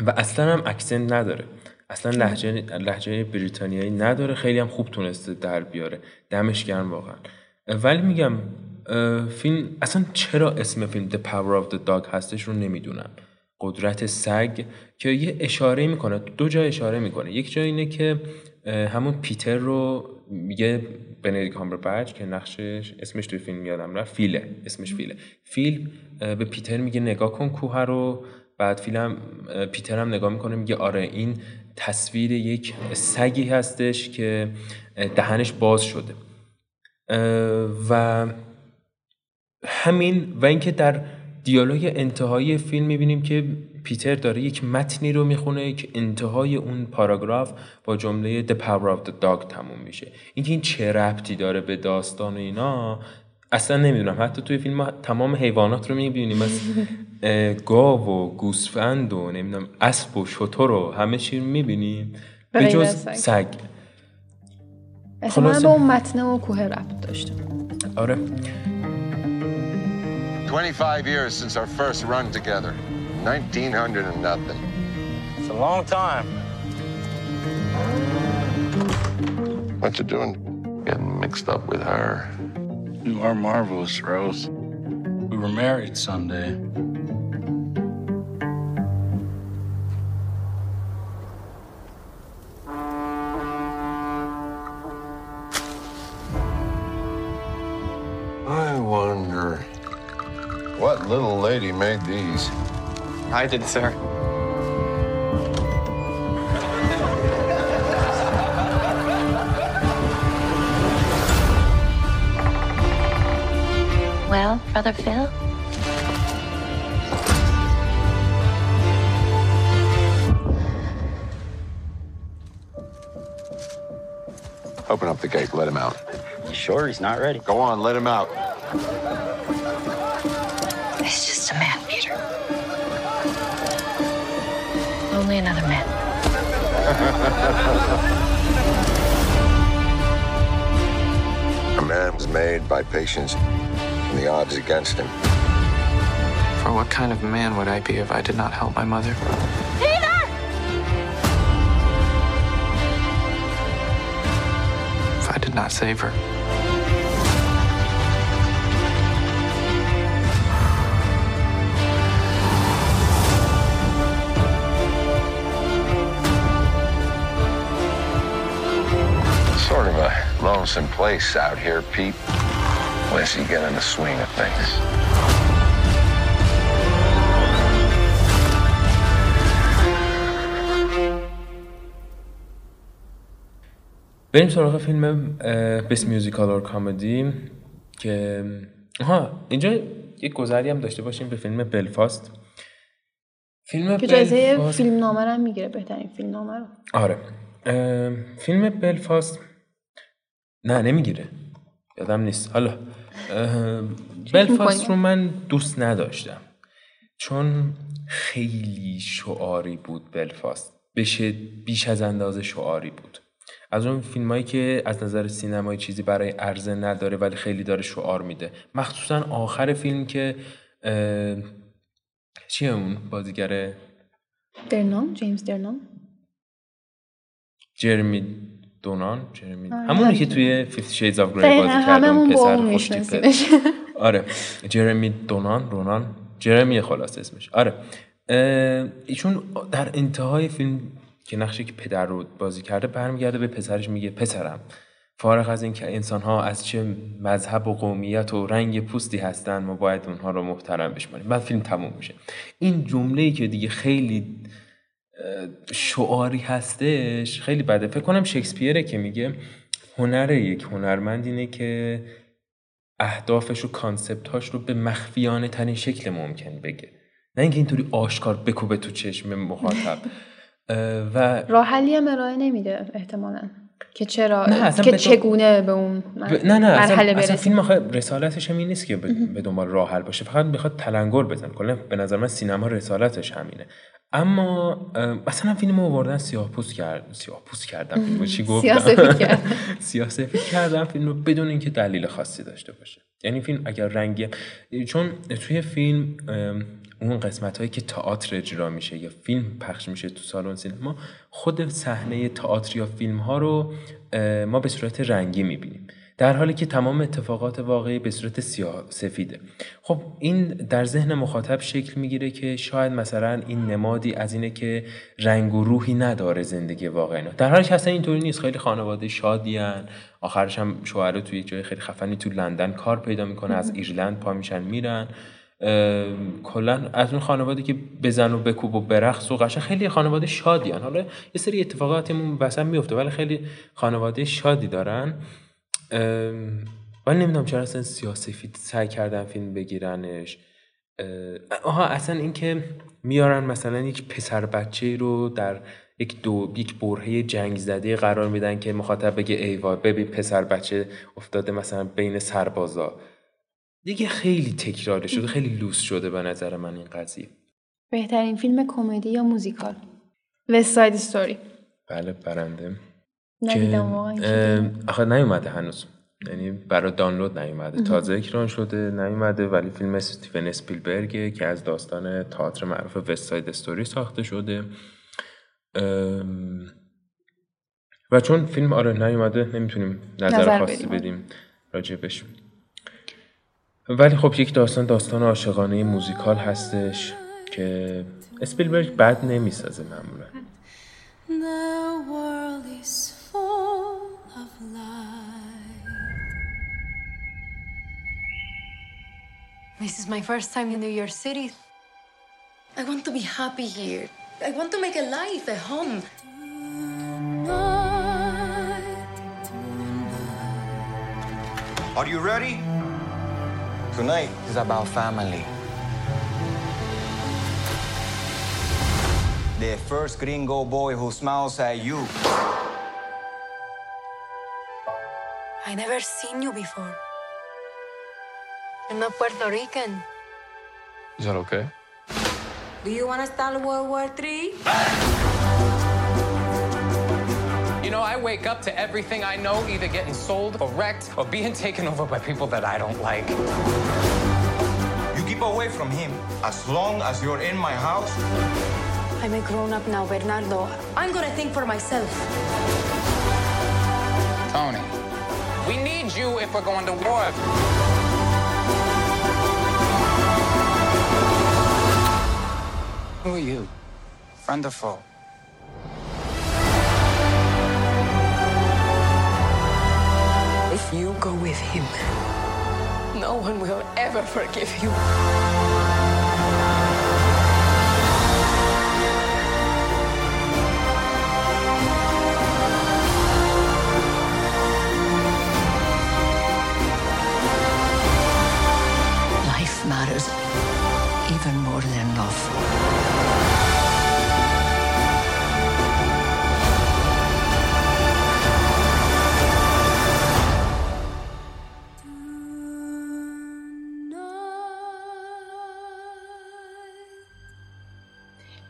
و اصلا هم اکسنت نداره. اصلا لحجه لحجه بریتانیایی نداره. خیلی هم خوب تونسته در بیاره. دمش گرم واقعا. ولی میگم فیلم اصلا چرا اسم فیلم The Power of the Dog هستش رو نمی‌دونم. قدرت سگ که یه اشاره می‌کنه دو جا اشاره می‌کنه. یک جا اینه که همون پیتر رو میگه بنیدیک کامبربچ که نقشش اسمش توی فیلم یادم رفت فیله اسمش فیله. فیل به پیتر میگه نگاه کن کوه رو بعد فیلم پیتر هم نگاه می‌کنه میگه آره این تصویر یک سگی هستش که دهنش باز شده. و همین و اینکه در دیالوگ انتهایی فیلم می‌بینیم که پیتر داره یک متنی رو می‌خونه که انتهای اون پاراگراف با جمله The Power of the Dog تموم میشه. اینکه این چه ربطی داره به داستان و اینا اصلا نمی‌دونم. حتی توی فیلم تمام حیوانات رو می‌بینیم. از گاو و گوسفند و نمی‌دونم اسب و شتر و همه چی رو می‌بینیم. به جز سگ. احتمالا به اون متن و کوه ربط داشته. آره. 25 years since our first run together. 1900 and nothing. It's a long time. What you doing? Getting mixed up with her. You are marvelous, Rose. We were married Sunday. I wonder what little lady made these. I did, sir. Well, Brother Phil? Open up the gate, let him out. You sure he's not ready? Go on, let him out. Only another man. A man's made by patience and the odds against him. For what kind of man would I be if I did not help my mother? If I did not save her? Lonesome place out here, Pete. Unless you get in the swing of things. بریم سراغ فیلم بس میوزیکال اور کامدی که ها اینجا یک گذری هم داشته باشیم به فیلم بلفاست فیلم که جایزه بلفاست- فیلم نامه هم می‌گیره بهترین فیلم نامه رو آره فیلم بلفاست نه نمی‌گیره. یادم نیست. حالا بلفاست؟ رو من دوست نداشتم. چون خیلی شعاری بود بلفاست بشه بیش از اندازه شعاری بود. از اون فیلم هایی که از نظر سینمایی چیزی برای عرضه نداره ولی خیلی داره شعار میده. مخصوصا آخر فیلم که اه، چیه اون بازیگر؟ درنان جیمز درنان جرمی دونان جرمی آره، همونی که. توی 50 Shades of Grey بازی هممون اون پسر خوشتیپه آره. جرمی دونان رونان. جرمی خلاص اسمش. آره. ایشون در انتهای فیلم که نقشی که پدر رو بازی کرده برمیگرده به پسرش میگه پسرم فارغ از اینکه انسان ها از چه مذهب و قومیت و رنگ پوستی هستن ما باید اونها رو محترم بشماریم. بعد فیلم تموم میشه. این جمله ای که دیگه خیلی شعاری هستش. خیلی بده. فکر کنم شکسپیره که میگه هنر یک هنرمند اینه که اهدافش و کانسپتهاش رو به مخفیانه ترین شکل ممکن بگه. نه اینکه اینطوری آشکار بکوبه تو چشم مخاطب. و راه حلی هم ارائه نمیده احتمالا. که چرا نه، اصلا که چگونه به اون ب- نه نه اصلا, مرحله اصلا برسیم؟ فیلم آخه رسالتش هم این نیست که به دنبال راه حل باشه فقط می‌خواد تلنگر بزن کلا به نظر من سینما رسالتش همینه. اما مثلا فیلم رو آوردن سیاه پوست کرد سیاه پوست کردم. فیلمو چی گفتم. سیاه سفید کردم. فیلم رو بدون اینکه دلیل خاصی داشته باشه. یعنی فیلم اگر رنگی چون توی فیلم اون قسمت هایی که تئاتر اجرا میشه یا فیلم پخش میشه تو سالن سینما خود صحنه تئاتر یا فیلم ها رو ما به صورت رنگی می‌بینیم. در حالی که تمام اتفاقات واقعی به صورت سیاه سفیده. خب این در ذهن مخاطب شکل می‌گیره که شاید مثلا این نمادی از اینه که رنگ و روحی نداره زندگی واقعی اینا. در حالی که اصلا اینطوری نیست. خیلی خانواده شادیان آخرش هم شوهر توی جای خیلی خفنی تو لندن کار پیدا می‌کنه از ایرلند پا میشن میرن. کلا از اون خانواده که بزن و بکوب و برقص و قشنگ خیلی خانواده شادیان. حالا یه سری اتفاقاتمون واسه میفته ولی خیلی خانواده شادی دارن. ولی نمی‌دونم چرا اصلا سیاسفید سعی کردن فیلم بگیرنش. آها اصلا اینکه میارن مثلا یک پسر بچه رو در یک دو یک برهه جنگ زده قرار میدن که مخاطب بگه ای وای ببین پسر بچه افتاده مثلا بین سربازا. دیگه خیلی تکراری شده خیلی لوس شده به نظر من این قضیه. بهترین فیلم کمدی یا موزیکال؟ West Side Story بله برنده. ندیدم فیلم. آخه نیومده هنوز. یعنی برای دانلود نیومده. تازه اکران شده نیومده ولی فیلم استیون اسپیلبرگه که از داستان تئاتر معروف West Side Story ساخته شده. و چون فیلم آره نیومده. نمی‌تونیم نظر, نظر خاصی بدیم. بدیم راجبش ولی خب یک داستان داستان عاشقانه موزیکال هستش که اسپیلبرگ بد نمی‌سازه معمولا. This is my first time in New York City. I want to be happy here. I want to make a life, a home. Are you ready? Tonight is about family. The first gringo boy who smiles at you. I never seen you before. You're not Puerto Rican. Is that okay? Do you want to start World War III? You know, I wake up to everything I know either getting sold or wrecked or being taken over by people that I don't like. You keep away from him. As long as you're in my house, I'm a grown up now, Bernardo. I'm gonna think for myself. Tony, we need you if we're going to war. Who are you? Friend with him, no one will ever forgive you. Life matters even more than love.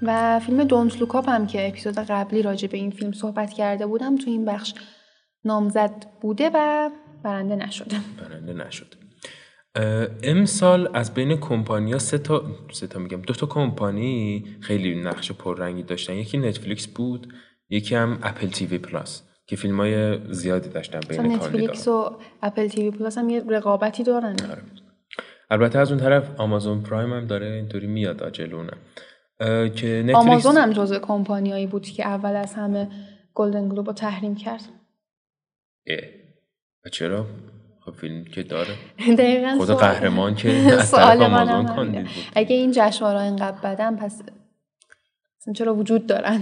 و فیلم دونت لوکاپ هم که اپیزود قبلی راجع به این فیلم صحبت کرده بودم تو این بخش نامزد بوده و برنده نشده. برنده نشد امسال از بین کمپانیا سه تا سه تا میگم دو تا کمپانی خیلی نقش پررنگی داشتن. یکی Netflix بود یکی هم Apple TV Plus که فیلم های زیادی داشتن بین Netflix و Apple TV Plus هم یه رقابتی دارن. البته از اون طرف Amazon Prime هم داره اینطوری میاد جلونه اه، که Netflix Amazon هم جزو کمپانیایی بود که اول از همه گلدن گلوب رو تحریم کرد. اه. و چرا؟ خب فیلم که داره. دقیقا خود سوال- قهرمان که از طرف آمازون بود. اگه این جشنواره اینقدر بدن پس چرا وجود دارن؟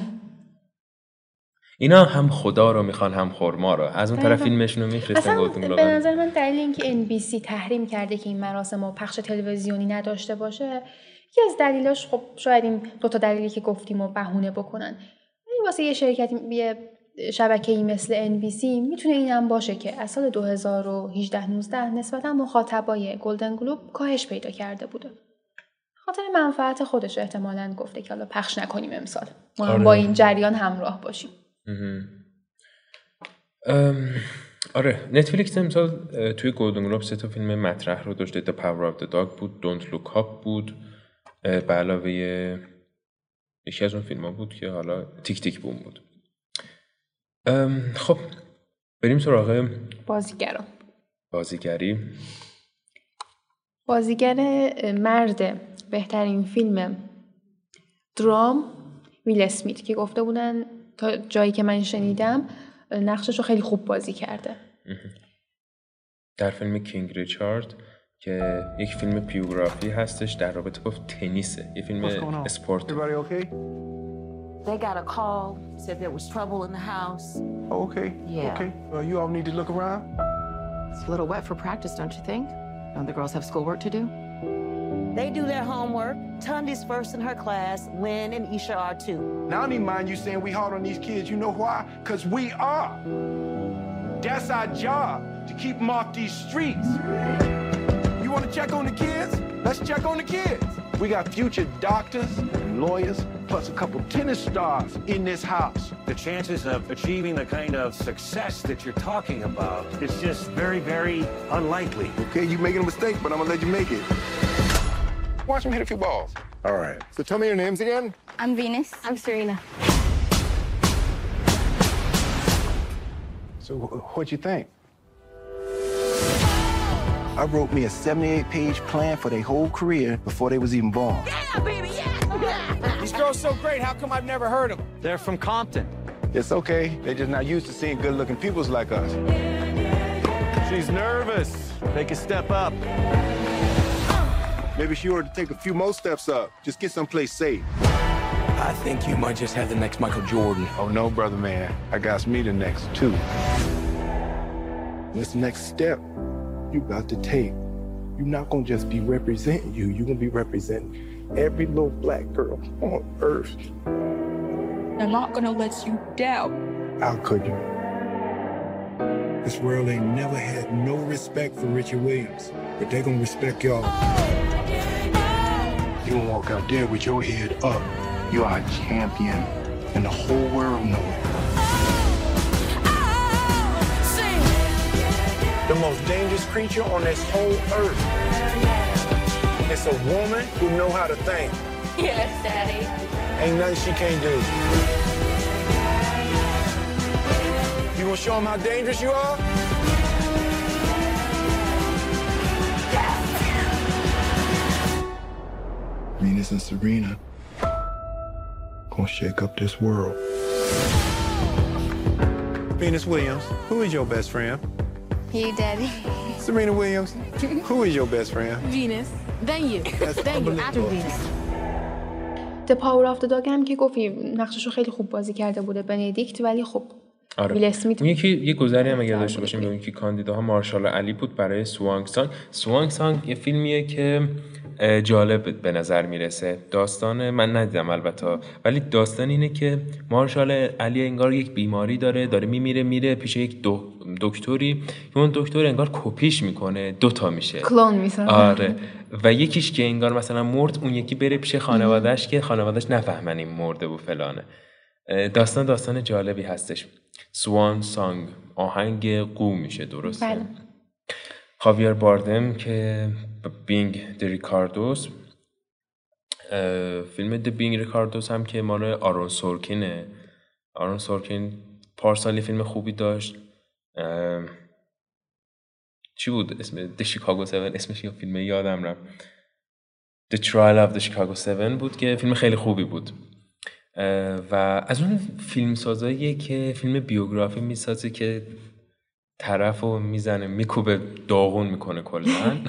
اینا هم خدا رو می‌خوان هم خورما رو. از اون طرف. فیلمشون رو میفرستن گلدن به نظر من دلیل اینکه NBC تحریم کرده که این مراسم و پخش تلویزیونی نداشته باشه یکی از دلیلاش خب شاید این دوتا دلیلی که گفتیم و بهونه بکنن. ولی واسه یه شرکتی یه شبکه‌ای مثل NBC می‌تونه این هم باشه که از سال 2018 19 نسبتا مخاطبای گلدن گلوب کاهش پیدا کرده بوده. خاطر منفعت خودش احتمالاً گفته که حالا پخش نکنیم امسال. آره. با این جریان همراه باشیم. آره. نتفلیکس امسال توی گلدن گلوب سه تا فیلم مطرح رو داشته. The Power of the Dog بود Don't Look Up بود. به علاوه یکی از اون فیلم ها بود که حالا تیک تیک بوم بود. خب بریم سراغ بازیگران بازیگری. بازیگر مرد بهترین فیلم درام ویل اسمیت که گفته بودن تا جایی که من شنیدم نقشش رو خیلی خوب بازی کرده. در فیلم کینگ ریچارد که یک فیلم بیوگرافی هستش در رابطه با تنیسه یه فیلم اسپورت everybody okay? They got a call, said there was trouble in the house. Oh, okay. Yeah. Okay. Well, you all need to look around. It's a little wet for practice, don't you think? Don't the girls have schoolwork to do? They do their homework. Tundi's first in her class. Lynn and Isha are too. Now, I don't even mind you saying we hard on these kids. You know why? Because we are. That's our job, to keep them off these streets. You want to check on the kids? Let's check on the kids. We got future doctors, and lawyers, plus a couple tennis stars in this house. The chances of achieving the kind of success that you're talking about is just very, very unlikely. Okay, you're making a mistake, but I'm gonna let you make it. Watch them hit a few balls. All right. So tell me your names again. I'm Venus. I'm Serena. So wh- what'd you think? I wrote me a 78-page plan for their whole career before they was even born. Yeah, baby, yeah! These girls so great, how come I've never heard of them? They're from Compton. It's okay. They're just not used to seeing good-looking peoples like us. She's nervous. Take a step up. Maybe she ought to take a few more steps up. Just get someplace safe. I think you might just have the next Michael Jordan. Oh, no, brother man. I got me the next, too. This next step you got to take. You're not gonna just be representing you. You're gonna be representing every little black girl on earth. They're not gonna let you down. How could you? This world ain't never had no respect for Richard Williams, but they gonna respect y'all. You gonna walk out there with your head up. You are a champion, and the whole world know most dangerous creature on this whole earth. It's a woman who know how to think. Yes, Daddy. Ain't nothing she can't do. You gonna show them how dangerous you are? Venus and Serena gonna shake up this world. Venus Williams, who is your best friend? You, Daddy. Serena Williams, who is your best friend? Venus. Then you. That's Then you. After. Venus. The Power of the Dog هم که گفتی نقششو خیلی خوب بازی کرده بوده بندیکت ولی خب آره. ویل اسمیت اون یکی یه گذری هم اگر داشته باشیم به اون که کاندیداها مارشال علی بود برای سوانگ سانگ سوانگ سانگ یه فیلمیه که جالب به نظر می‌رسه. داستان من ندیدم البته. ولی داستان اینه که مارشال علی انگار یک بیماری داره داره میمیره میره پیش یک دو دکتری. که اون دکتر انگار کپیش می‌کنه. دوتا میشه. کلون می‌سازه. آره. و یکیش که انگار مثلا مرد اون یکی بره پیش خانوادهش که خانوادهش نفهمن این مرده و فلانه. داستان داستان جالبی هستش. سوان سانگ. آهنگ قو میشه درسته؟ بله. خاویر باردم که بینگ د ریکاردوس فیلم د بینگ ریکاردوس هم که مال آرون سورکینه. آرون سورکین پارسالی فیلم خوبی داشت. چی بود اسم د شیکاگو 7 اسمش یا فیلم یادم رفت. The Trial of the Chicago 7 بود که فیلم خیلی خوبی بود. و از اون فیلم سازاییه که فیلم بیوگرافی می‌سازه که طرف رو می‌زنه میکوبه داغون می‌کنه کلا.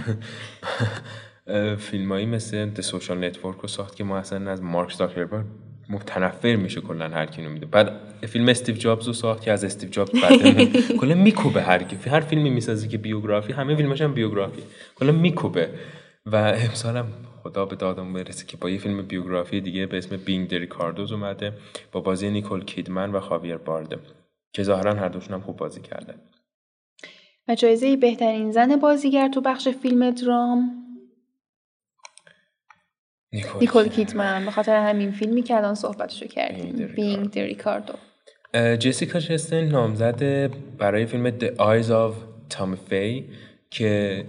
فیلمایی مثل The Social Network رو ساخت که ما اصلا از مارک زاکربرگ متنفر میشه کلا هر کی اینو میده. بعد فیلم استیو جابز رو ساخت که از استیو جابز بعد کلا میکوبه هر کی. هر فیلمی می‌سازه که بیوگرافی همه فیلماش هم بیوگرافی. کلا میکوبه. و امسال هم خدا به دادم برسه که با یه فیلم بیوگرافی دیگه به اسم بینگ د ریکاردوز اومده با بازی نیکول کیدمن و خاویر باردم که ظاهرا هر دوشون هم خوب بازی کردن و جایزه بهترین زن بازیگر تو بخش فیلم درام. نیکول کیتمن به خاطر همین فیلمی که الان صحبتشو کردیم. بینگ د ریکاردو. جسیکا چستن نامزد برای فیلم The Eyes of Tommy Faye که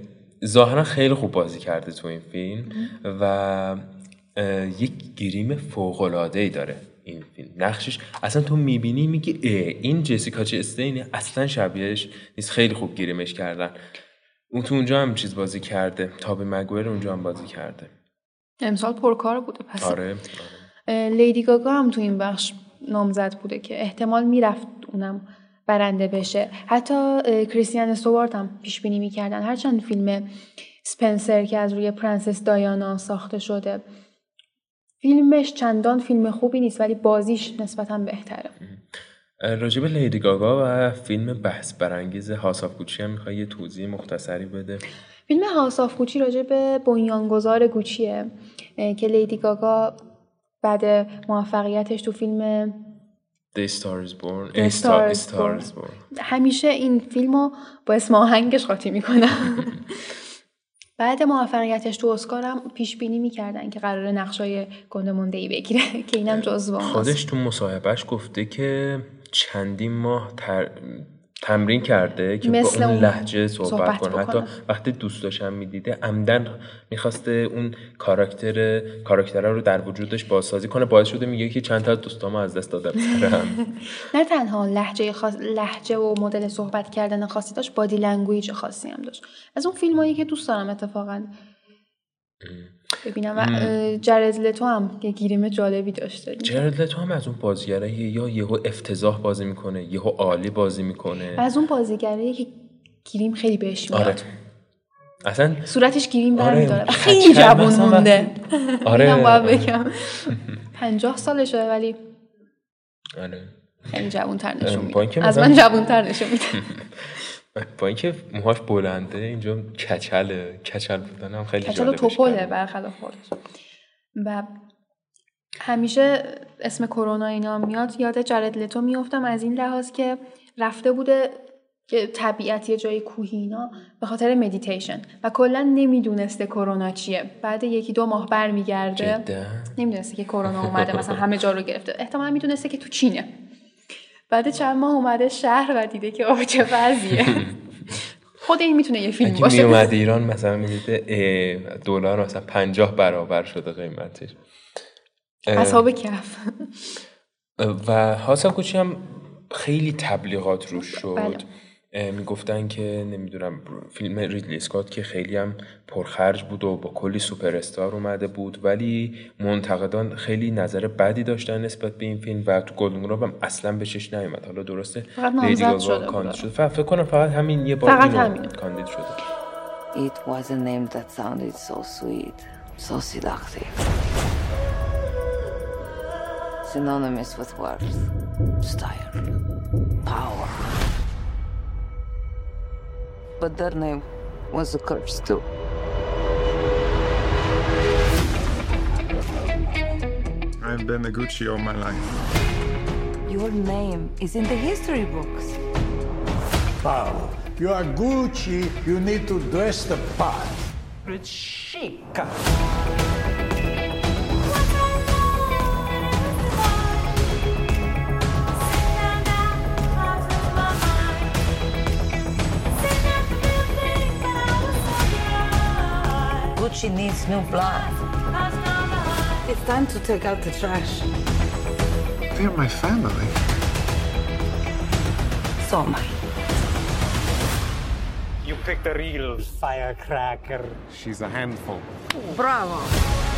ظاهرا خیلی خوب بازی کرده تو این فیلم و یک گریم فوق‌العاده‌ای داره. این فیلم. نقشش اصلا تو می‌بینی میگی این جسیکا چستین اصلا شبیهش نیست. خیلی خوب گریمش کردن. اون تو اونجا هم چیز بازی کرده. تابی مگویر اونجا هم بازی کرده. امسال پرکار بوده پس آره. لیدی گاگا هم تو این بخش نامزد بوده که احتمال می‌رفت اونم برنده بشه. حتی کریستن استوارت هم پیش بینی می‌کردن. هرچند فیلم Spencer که از روی پرنسس دایانا ساخته شده. فیلمش چندان فیلم خوبی نیست ولی بازیش نسبتا بهتره. راجع به لیدی گاگا و فیلم بحث برانگیز House of Gucci هم می‌خوای یه توضیح مختصری بده؟ فیلم House of Gucci راجع به بنیانگذار گوچیه که لیدی گاگا بعد موفقیتش تو فیلم The Star is Born. The Star, Born. همیشه این فیلم رو با اسم آهنگش قاطی می‌کنم. بعد موفقیتش تو اسکار هم پیش بینی می‌کردن که قرار نقشای گنده ای بگیره که اینم جزو اوناست. خودش تو مصاحبهش گفته که چندین ماه تر... تمرین کرده که مثل با اون لهجه صحبت, صحبت کنه. حتی. وقتی دوست داشتم می‌دیده عمداً می‌خواسته اون کاراکتر کاراکتره رو در وجودش بازسازی کنه. باعث شده میگه که چند تا از دوستامو از دست دادم. سرم. نه تنها لهجه خاص لهجه و مدل صحبت کردن خاصی داشت body language خاصی هم داشت. از اون فیلمایی که دوست دارم اتفاقا ببینم و جرد لتو هم که گیریم جالبی داشته. جرد لتو هم از اون بازیگره یا یهو افتضاح بازی می‌کنه یهو عالی بازی می‌کنه. از اون بازیگریه که گیریم خیلی بهش میاد آره. اصلا صورتش گیریم آره، برمیداره. کچل خیلی جوون مثلا مونده. آره. اینم باید بگم. پنجاه سالشه ولی آره. خیلی جوون تر نشون میده. از من جوون تر نشون میده. با اینکه موهاش بلنده اینجا کچله کچل بودن هم خیلی کچل و توپله. برخلاف خودش. و همیشه اسم کرونا اینا میاد یاد جرد لتو میفتم از این لحاظ که رفته بوده که طبیعت یه جای کوهی اینا به خاطر مدیتیشن و کلا نمی‌دونسته کرونا چیه. بعد یکی دو ماه برمیگرده نمی‌دونسته که کرونا اومده مثلا همه جا رو گرفته. احتمالا می‌دونسته که تو چینه. بعد چند ماه اومده شهر و دیده که آه چه وضعیه. خود این می‌تونه یه فیلم اگه باشه. می اومد ایران مثلا می‌دیده دلار مثلا پنجاه برابر شده قیمتش. اصحاب کف و حاسم کوچی هم خیلی تبلیغات روش شد بله. اه، می‌گفتن که نمی‌دونم فیلم ریدلی اسکات که خیلی هم پرخرج بود و با کلی سوپر استار اومده بود ولی منتقدان خیلی نظر بدی داشتن نسبت به این فیلم و تو گلدن گلوب هم اصلا به چش نیومد حالا درسته لیدی گاگا. کاندید شد فکر کنم فقط همین یه بار. کاندید شده It was a name that sounded so sweet, so seductive. Synonymous with worth, style, power. But that name was a curse too. I've been a Gucci all my life. Your name is in the history books. Paolo, you are Gucci, you need to dress the part. It's chic. Gucci needs new blood. It's time to take out the trash. They're my family. So am I. You picked a real firecracker. She's a handful. Bravo.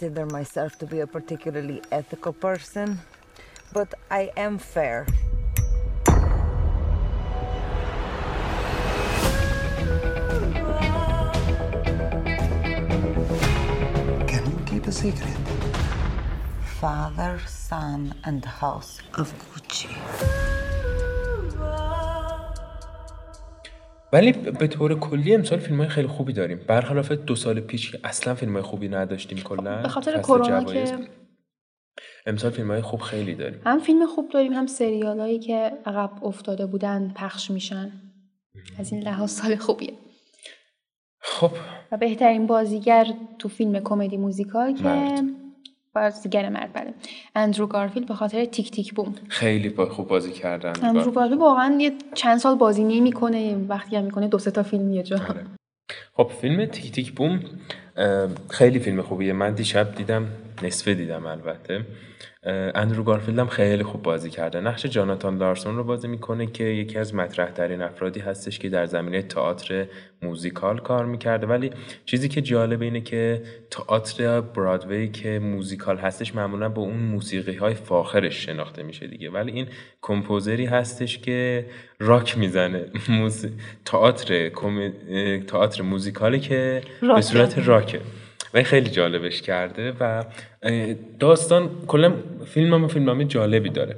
Consider myself to be a particularly ethical person, but I am fair. Can you keep a secret? Father, son, and house of Gucci. ولی به طور کلی امسال فیلم های خیلی خوبی داریم. برخلاف دو سال پیش که اصلا فیلم های خوبی نداشتیم کلا. به خاطر کرونا. که امسال فیلم های خوب خیلی داریم. هم فیلم خوب داریم هم سریال هایی که عقب افتاده بودن پخش میشن. از این لحاظ سال خوبیه. خب. و بهترین بازیگر تو فیلم کمدی موزیکال که مرد. بازیگر مرد بله. اندرو گارفیلد به خاطر Tick, Tick... Boom خیلی با- خوب بازی کردن. اندرو گارفیلد واقعا یه چند سال بازی نمی‌کنه وقتی هم می‌کنه دو سه تا فیلم یه جا. خب فیلم Tick, Tick... Boom خیلی فیلم خوبیه. من دیشب دیدم نصفه دیدم البته. اندرو گارفیلد هم خیلی خوب بازی کرده. نقش جاناتان لارسون رو بازی می‌کنه که یکی از مطرح ترین افرادی هستش که در زمینه تئاتر موزیکال کار می‌کرده. ولی چیزی که جالب اینه که تئاتر برادوی که موزیکال هستش معمولا با اون موسیقی های فاخرش شناخته میشه دیگه. ولی این composer ی هستش که راک می‌زنه. موز... تئاتر تئاتر موزیکالی که به راکه. صورت راکه. و خیلی جالبش کرده و داستان کلا فیلم هم فیلمنامه جالبی داره.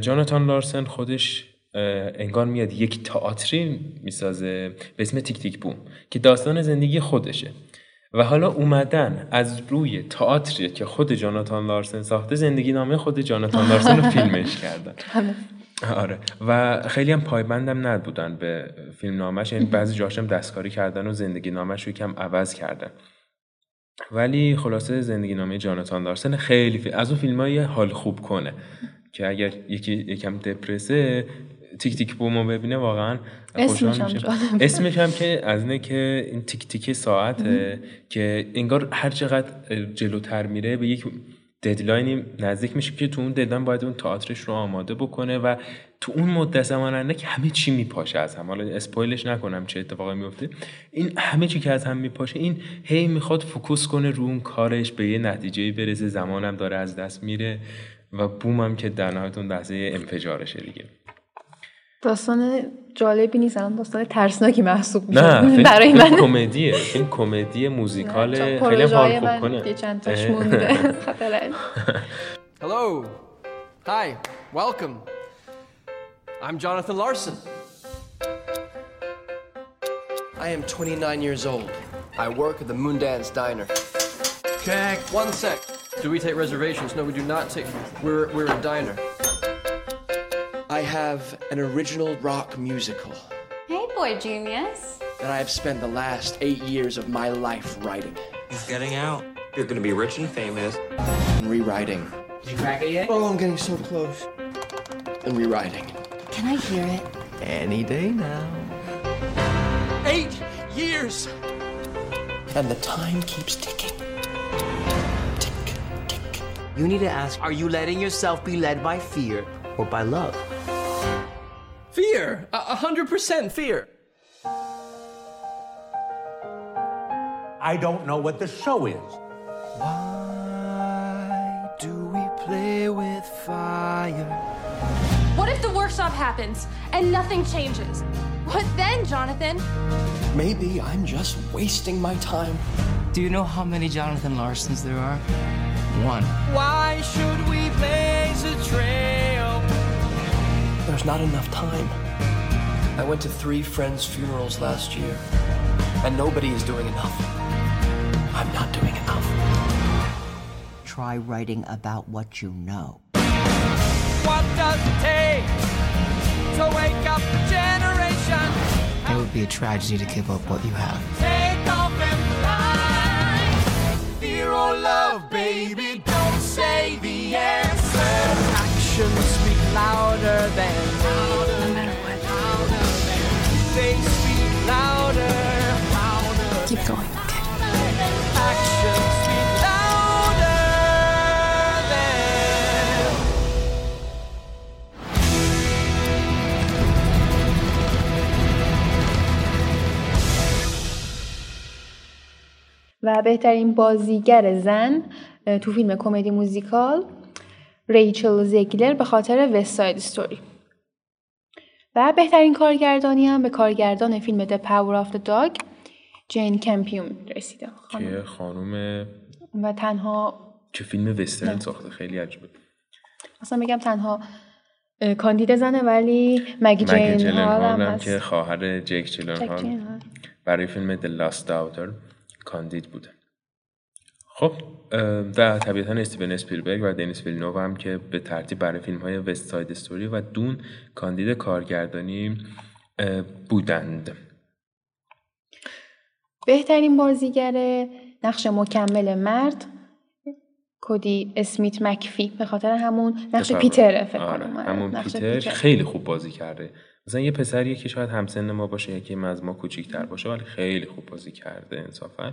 جاناتان لارسن خودش انگار میاد یک تئاتری می‌سازه به اسم تیک تیک بوم که داستان زندگی خودشه. و حالا اومدن از روی تئاتری که خود جاناتان لارسن ساخته زندگی نامه خود جاناتان لارسن رو فیلمش کردن. آره. و خیلی هم پایبندم نبودن به فیلم نامش یعنی بعضی جاشم دستکاری کردن و زندگی نامش رو یکم عوض کردن. ولی خلاصه زندگی نامه جاناتان لارسن خیلی فی... از اون فیلم های حال خوب کنه که اگر یکی یکم دپرسه تیک تیک بومو ببینه واقعا اسمش هم. اسمش هم که از اینه که این تیک تیک ساعته که انگار هر چقدر جلوتر میره به یک deadline ی نزدیک میشه که تو اون deadline باید اون تئاترش رو آماده بکنه و تو اون مدت زمان که همه چی میپاشه از هم. حالا spoil ش نکنم چه اتفاقی میفته این همه چی که از هم میپاشه این هی می‌خواد focus کنه رو اون کارش به یه نتیجه برسه. زمانم داره از دست میره و Boom م که در نهایت اون لحظه انفجارشه دیگه. داستان جالبی نیست. الان داستان ترسناکی محسوب میشه. نه برای فیلم من. کمدیه. فیلم کمدی موزیکال خیلی حال خوب کنه. یه چند تاش. مونده. Hello. Hi. Welcome. I'm Jonathan Larson. I am 29 years old. I work at the Moondance Diner. Check. One sec. Do we take reservations? No, we do not take. We're we're a diner. I have an original rock musical Hey, boy genius. that I have spent the last eight years of my life writing He's getting out. You're gonna be rich and famous. and rewriting. Did you crack it yet? Oh, I'm getting so close. And rewriting. Can I hear it? Any day now. Eight years! And the time keeps ticking. Tick, tick. You need to ask Are you letting yourself be led by fear or by love? Fear! A a hundred percent fear! I don't know what the show is. Why do we play with fire? What if the workshop happens and nothing changes? What then, Jonathan? Maybe I'm just wasting my time. Do you know how many Jonathan Larsons there are? One. Why should we blaze a trail? There's not enough time. I went to three friends' funerals last year, and nobody is doing enough. I'm not doing enough. Try writing about what you know. What does it take to wake up a generation? It would be a tragedy to give up what you have. Take off and fly. Fear or love, baby, don't say the answer. Actions speak louder than و بهترین بازیگر زن تو فیلم کمدی موزیکال ریچل زگلر به خاطر وست ساید استوری و بهترین کارگردانی هم به کارگردان فیلم The Power of the Dog جین کمپیون رسیده. خانم. که خانوم و تنها که فیلم وسترن نه. ساخته؟ خیلی عجیبه اصلا بگم تنها کاندید زنه ولی مگی جین هال هم هم که خواهر جک هال. برای فیلم The Last Daughter. کاندید بوده خب و طبیعتا استیون اسپیلبرگ و دنیس ویلنوو هم که به ترتیب برای فیلم های وست ساید استوری و دون کاندید کارگردانی بودند. بهترین بازیگر نقش مکمل مرد کودی اسمیت مکفی به خاطر همون نقش. پیتره فکر آره، آره، همون نقش پیتر. خیلی خوب بازی کرده. مثلا یه پسریه که شاید همسن ما باشه یکی از ما کوچیک‌تر باشه ولی خیلی خوب بازی کرده انصافا.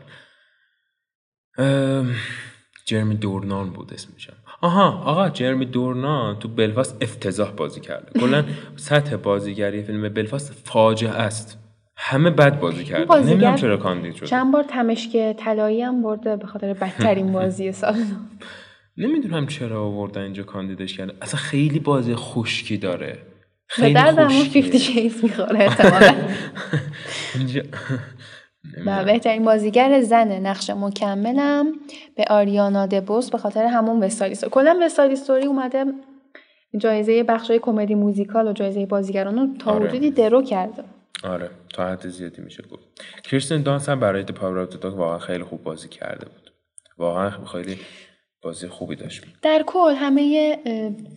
جرمی دورنان بود اسمش هم. آها آقا جرمی دورنان تو بلفاست افتضاح بازی کرده. کلا سطح بازیگری فیلم بلفاست فاجعه است. همه بد بازی کرده نمی‌دونم چرا کاندید شد چند بار تمشک طلایی هم برده به خاطر بدترین بازی سال نمی‌دونم چرا آوردن اینجا کاندیدش کرده اصلا خیلی بازی خشکی داره. خیلی درد همون خشکیه. 50 شیز می‌خوره احتمالا. و بهترین بازیگر زن نقش مکملم به آریانا دبوس به خاطر همون وستالیستوری کلا وستالیستوری اومده جایزه بخشای کمدی موزیکال و جایزه بازیگران رو تا آره. حدودی درو کرده. آره تا حد زیادی میشه گفت. کریستین دانس هم برای Dog واقعا خیلی خوب بازی کرده بود. واقعا خیلی بازی خوبی داشت. در کل همه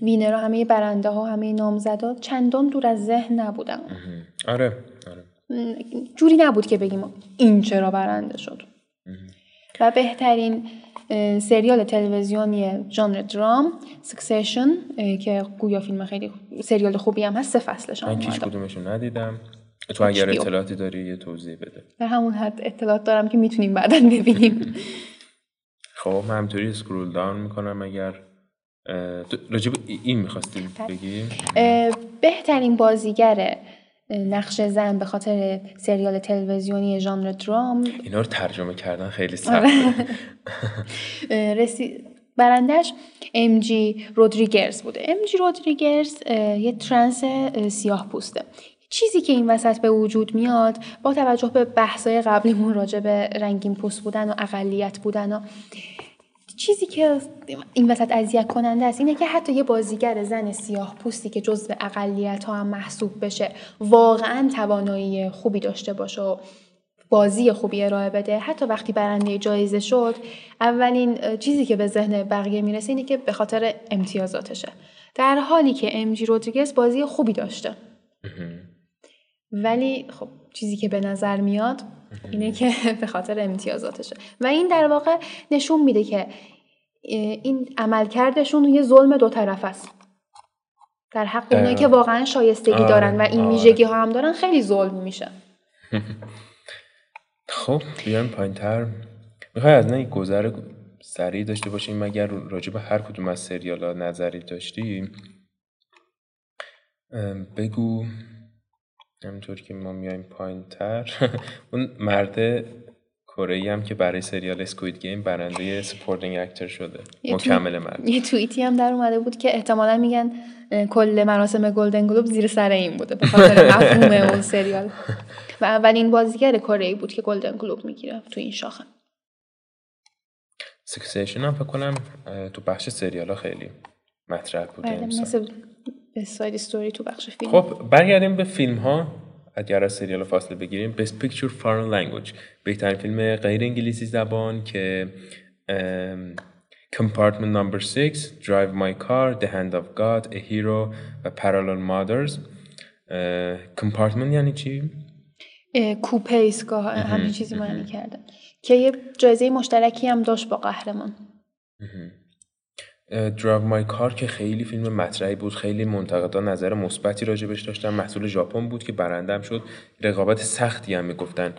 وینرها همه برنده ها همه نامزدا چندان دور از ذهن نبودن. آره آره. جوری نبود که بگیم این چرا برنده شد. و بهترین سریال تلویزیونی ژانر درام سکسیشن که گویا فیلم خیلی سریال خوبی هم هست سه فصلش من اومده. کدومشون ندیدم. تو اگر. اطلاعاتی داری یه توضیح بده. در همون حد اطلاعات دارم که می‌تونیم بعدا ببینیم. خب من همطوری اسکرول داون می‌کنم اگر راجب این می‌خواستی بگی اه، بهترین بازیگر نقش زن به خاطر سریال تلویزیونی ژانر درام. اینا رو ترجمه کردن خیلی آره. سخته اه، رسی... برندش ام جی رودریگرز بوده. ام جی رودریگرز یه ترنس اه، سیاه پوسته. چیزی که این وسط به وجود میاد با توجه به بحثای قبلیمون راجع به رنگین پوست بودن و اقلیت بودن و چیزی که این وسط اذیت کننده است اینه که حتی یه بازیگر زن سیاه پوستی که جزو اقلیت ها هم محسوب بشه واقعا توانایی خوبی داشته باشه و بازی خوبی ارائه بده. حتی وقتی برنده جایزه شد اولین چیزی که به ذهن بقیه می‌رسه اینه که به خاطر امتیازاتشه. در حالی که ام جی رودریگز بازی خوبی داشته. ولی خب چیزی که به نظر میاد اینه که به خاطر امتیازاتشه. و این در واقع نشون میده که این عملکردشون یه ظلم دو طرف است. در حق اونایی. که واقعا شایستگی آره، دارن و این آره. ویژگی ها هم دارن خیلی ظلم میشه. خب بیایم پایین تر می‌خوای از نه گذر سریع داشته باشیم؟ مگر راجع به هر کدوم از سریال ها نظری داشتی؟ ام، بگو. همینطور که ما میایم پایین تر اون مرد کره ای هم که برای سریال Squid Game برنده supporting actor شده. مکمل مرد. یه توییتی هم در اومده بود که احتمالا میگن کل مراسم Golden Globe زیر سر این بوده به خاطر مفهوم اون سریال. و اولین بازیگر کره ای بود که Golden Globe می‌گیره تو این شاخه. Succession هم فکر کنم تو بخش سریال ها خیلی مطرح بوده بله. مثل ساید استوری تو بخش فیلم. خب برگردیم به فیلم ها اگر از سریال فاصله بگیریم Best Picture Foreign Language. بهترین فیلم غیر انگلیسی زبان که Compartment Number 6 Drive My Car The Hand of God A Hero و Parallel Mothers. Compartment یعنی چی؟ کوپه ایستگاه همین چیزی معنی کرده که یه جایزه مشترکی هم داشت با قهرمان. دراو مای کار که خیلی فیلم مطرحی بود خیلی منتقدا نظر مثبتی راجبش داشتن. محصول ژاپن بود که برنده هم شد. رقابت سختی هم می‌گفتن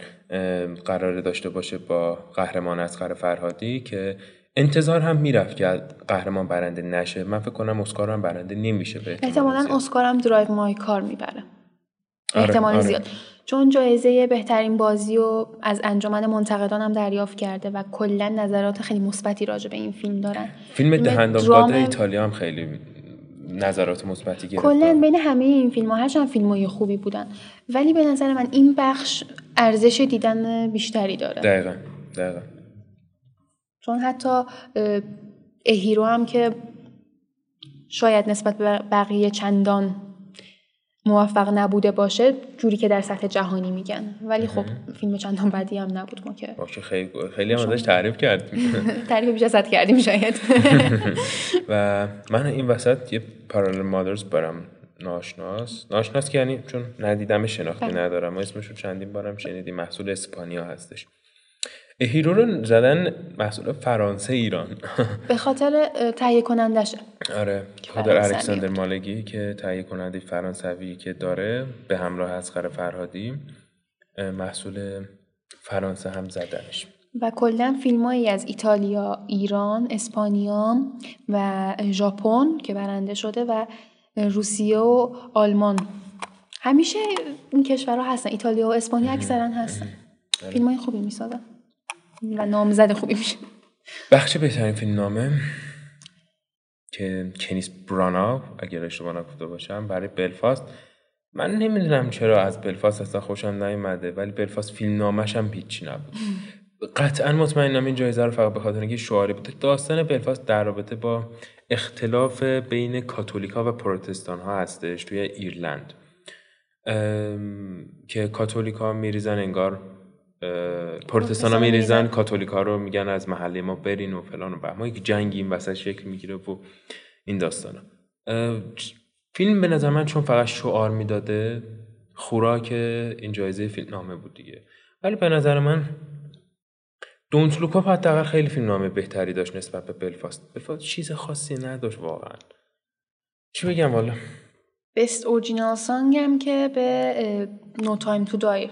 قرار داشته باشه با قهرمان اسقر فرهادی که انتظار هم می‌رفت که قهرمان برنده نشه. من فکر کنم اسکار هم برنده نمیشه به احتمال احتمالا. اسکار هم درایو مای کار می‌بره. آره، احتمال آره. زیاد. چون جایزه بهترین بازی رو از انجمن منتقدان هم دریافت کرده و کلا نظرات خیلی مثبتی راجع به این فیلم دارن. فیلم فیلم دهند آف درام- گاد ایتالیا هم خیلی نظرات مثبتی گرفت کلا بین همه این فیلم ها هرچند فیلم های خوبی بودن. ولی به نظر من این بخش ارزش دیدن بیشتری داره. دقیقا دقیقا. چون حتی اه، اهیرو هم که شاید نسبت به بقیه چندان موفق نبوده باشه جوری که در سطح جهانی میگن. ولی خب فیلم چندان بدی هم نبود ما که. باشه خیلی خیلی هم ازش تعریف کردیم. تعریف بیش از کردیم شاید. و من این وسط یه پارالل مادرز برم ناشناس. ناشناس که یعنی چون ندیدم شناخته بله. ندارم. و اسمش رو چندین بارم شنیدیم. محصول اسپانیا هستش. هیرو رو زدن محصول فرانسه ایران. به خاطر تهیه کنندشه آره خاطر الکساندر مالگی که تهیه کننده فرانسوی که داره به همراه اسقر فرهادی محصول فرانسه هم زدنش. و کلا فیلمایی از ایتالیا، ایران، اسپانیا و ژاپن که برنده شده و روسیه و آلمان. همیشه این کشورها هستن. ایتالیا و اسپانیا اکثرا هستن. فیلم های خوبی می‌سازن. و نامزد خوبی میشه. بخش بهترین فیلم نامه که کنیس براناو اگر اشتباه نگفته باشم برای بلفاست. من نمی‌دونم چرا از بلفاست اصلا خوشم نیومده ولی بلفاست فیلم نامش هم هیچی نبود. قطعا مطمئنم این جایزه رو فقط به خاطر اینکه شعاری بوده داستان بلفاست در رابطه با اختلاف بین کاتولیکا و پروتستان ها هستش توی ایرلند. که کاتولیکا میریزن انگار پروتستان ها میریزن کاتولیکا رو میگن از محله ما برین و فلان و بهمان یک جنگی این وسط شکل می‌گیره و این داستان فیلم به نظر من چون فقط شعار می‌داده خوراک این جایزه فیلم نامه بود دیگه. ولی به نظر من Don't Look Up حداقل خیلی فیلم نامه بهتری داشت نسبت به بلفاست. بلفاست چیز خاصی نداشت واقعا. چی بگم والا Best Original Song هم که به No Time to Die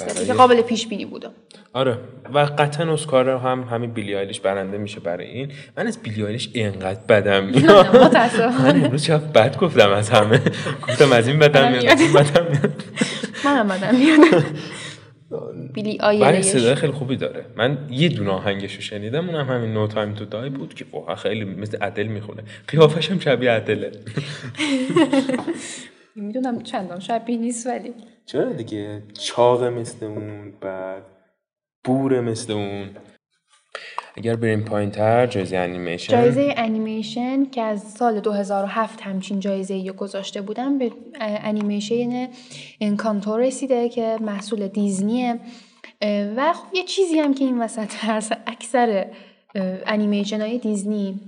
برای- که قابل پیش بینی بوده. آره و قطعا اسکار هم همین بیلی آیلیش برنده میشه برای این. من از بیلی آیلیش اینقدر بدم. میاد. من امروز چقدر بد گفتم از همه. گفتم از این بدم میاد از این بدم میاد. بیلی آیلش صدای خیلی خوبی داره. من یه دونه آهنگش رو شنیدم اونم همین نو تایم تو دای بود که واقعا خیلی مثل عدل می‌خونه. قیافش هم شبیه عدله. می‌دونم چندان شبیه نیست ولی چرا دیگه؟ چاقه مثل اون بعد بوره مثل اون. اگر بریم پایین تر جایزه انیمیشن. جایزه انیمیشن که از سال 2007 همچین جایزه رو گذاشته بودن به انیمیشن Encanto رسیده که محصول دیزنیه. و خب یه چیزی هم که این وسط هست اکثر انیمیشن های دیزنی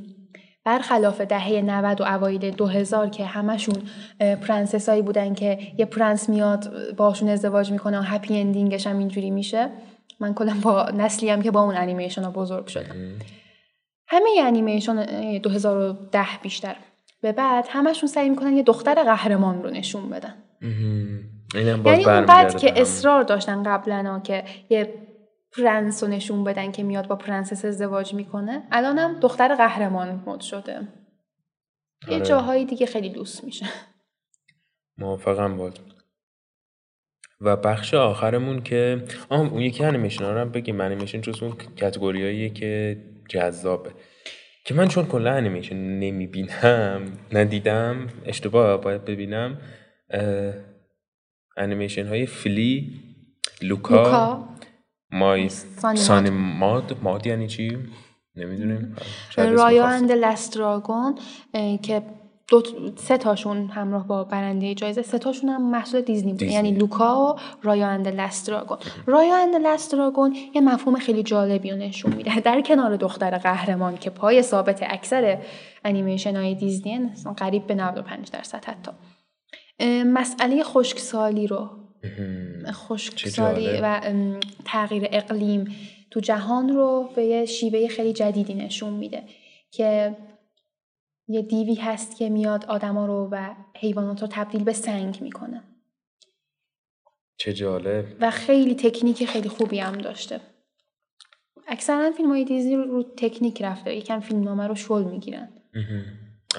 برخلاف دهه 90 و اوایل 2000 که همشون پرنسس هایی بودن که یه پرنس میاد باشون ازدواج می‌کنه و happy ending ش هم اینجوری میشه. من کلا با نسلی هم که با اون انیمیشن ها بزرگ شدم. همه انیمیشن 2010 بیشتر. به بعد همشون سعی می‌کنن یه دختر قهرمان رو نشون بدن. یعنی اونقدر برمیگرده که. اصرار داشتن قبلا که یه پرنس رو نشون بدن که میاد با پرنسس ازدواج می‌کنه. الانم دختر قهرمان مد شده. یه آره. جاهایی دیگه خیلی دوست میشه. موافقم بود و بخش آخرمون که آه اون یکی انیمیشن ها رو بگیم. انیمیشن جز اون category اییه که جذابه. که من چون کلا انیمیشن نمی‌بینم ندیدم اشتباه باید ببینم انیمیشن های Flee لوکا, لوکا. My Sunny Maad. Maad. یعنی چی؟ نمی‌دونیم. رایا. and Last Dragon که دو سه تاشون همراه با برنده جایزه. سه تاشون هم محصول دیزنی بود. یعنی لوکا و رایا and Last Dragon. رایا اند لاست دراگون یه مفهوم خیلی جالبی رو نشون میده. در کنار دختر قهرمان که پای ثابت اکثر انیمیشن های دیزنی قریب به 95 درصد حتی. مسئله خشکسالی رو خشکسالی. و تغییر اقلیم تو جهان رو به یه شیوه خیلی جدیدی نشون میده که یه دیوی هست که میاد آدما رو و حیوانات رو تبدیل به سنگ می‌کنه. چه جالب. و خیلی تکنیک خیلی خوبی هم داشته. اکثرا فیلم های دیزنی رو, رو تکنیک رفته یکم فیلمنامه رو شل می‌گیرن.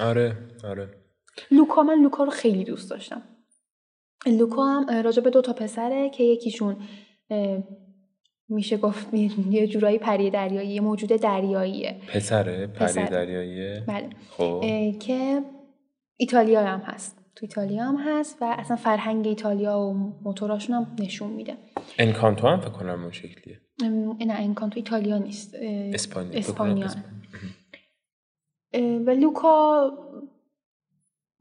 آره آره. لوکا من لوکا رو خیلی دوست داشتم. لوکا هم راجع به دو تا پسره که یکیشون میشه گفت یه جورایی پری دریایی یه موجود دریاییه. پسره؟ پری. دریاییه بله. خب. که ایتالیا هم هست. تو ایتالیا هم هست و اصلا فرهنگ ایتالیا و موتوراشون هم نشون میده. انکانتو هم فکر کنم اون شکلیه. نه انکانتو ایتالیا نیست. اسپانیا. اسپانیا. و لوکا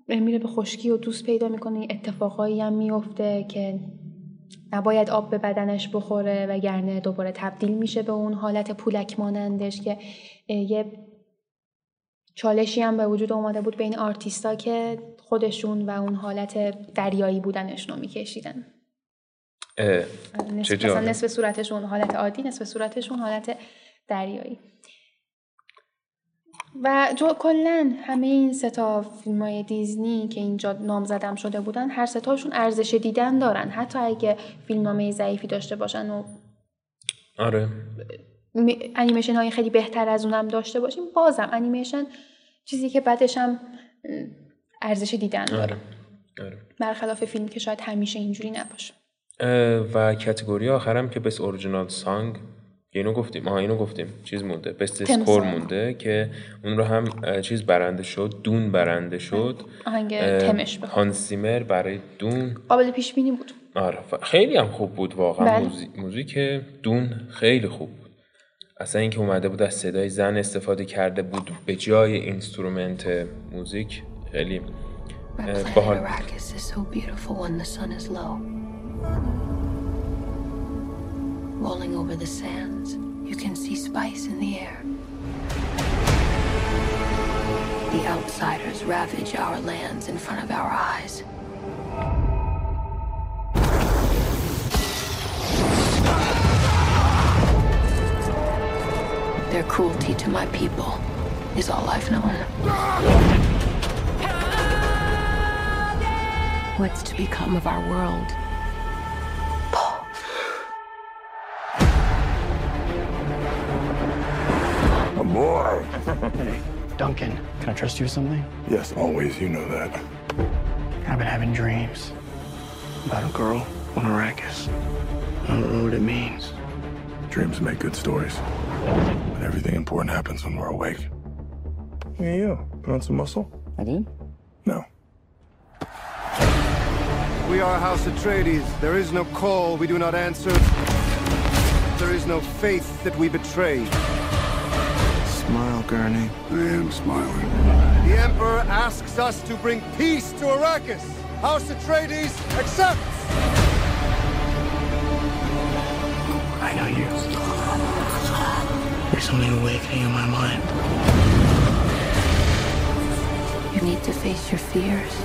میره به خشکی و دوست پیدا می‌کنه. اتفاقایی هم میفته که نباید آب به بدنش بخوره وگرنه دوباره تبدیل میشه به اون حالت پولک مانندش که یه چالشی هم به وجود اومده بود بین آرتیستا که خودشون و اون حالت دریایی بودنشون رو میکشیدن. اه، نصف. نصف صورتشون حالت عادی نصف صورتشون حالت دریایی. و جو کلا همه این سه تا فیلم های دیزنی که اینجا نامزدم شده بودن هر سه تاشون ارزش دیدن دارن. حتی اگه فیلمنامه ضعیفی داشته باشن و آره. می- انیمیشن های خیلی بهتر از اونم داشته باشیم بازم انیمیشن چیزی که بعدش هم ارزش دیدن داره. آره. آره. برخلاف فیلم که شاید همیشه اینجوری نباشه. و کتگوری آخرم که بس اورجینال سانگ اینو گفتیم. آها اینو گفتیم. چیز مونده. بست اسکور. مونده که اون رو هم چیز برنده شد. دون برنده شد. آهنگ تمش به هانس زیمر برای دون. قابل پیش بینی بود. آره ف- خیلی هم خوب بود واقعا. بله. موزیک موزیک Dune خیلی خوب بود. اصلا اینکه اومده بود از صدای زن استفاده کرده بود به جای instrument موزیک خیلی باحال Rolling over the sands, you can see spice in the air. The outsiders ravage our lands in front of our eyes. Their cruelty to my people is all I've known. What's to become of our world? Boy. Hey, Duncan, can I trust you with something? Yes, always. You know that. I've been having dreams about a girl on Arrakis. I don't know what it means. Dreams make good stories. But everything important happens when we're awake. Hey, you. Put on some muscle? I did? No. We are House Atreides. There is no call we do not answer. There is no faith that we betray. Smile, Gurney. I am smiling. The Emperor asks us to bring peace to Arrakis. House Atreides accepts. I know you. There's something awakening in my mind. You need to face your fears.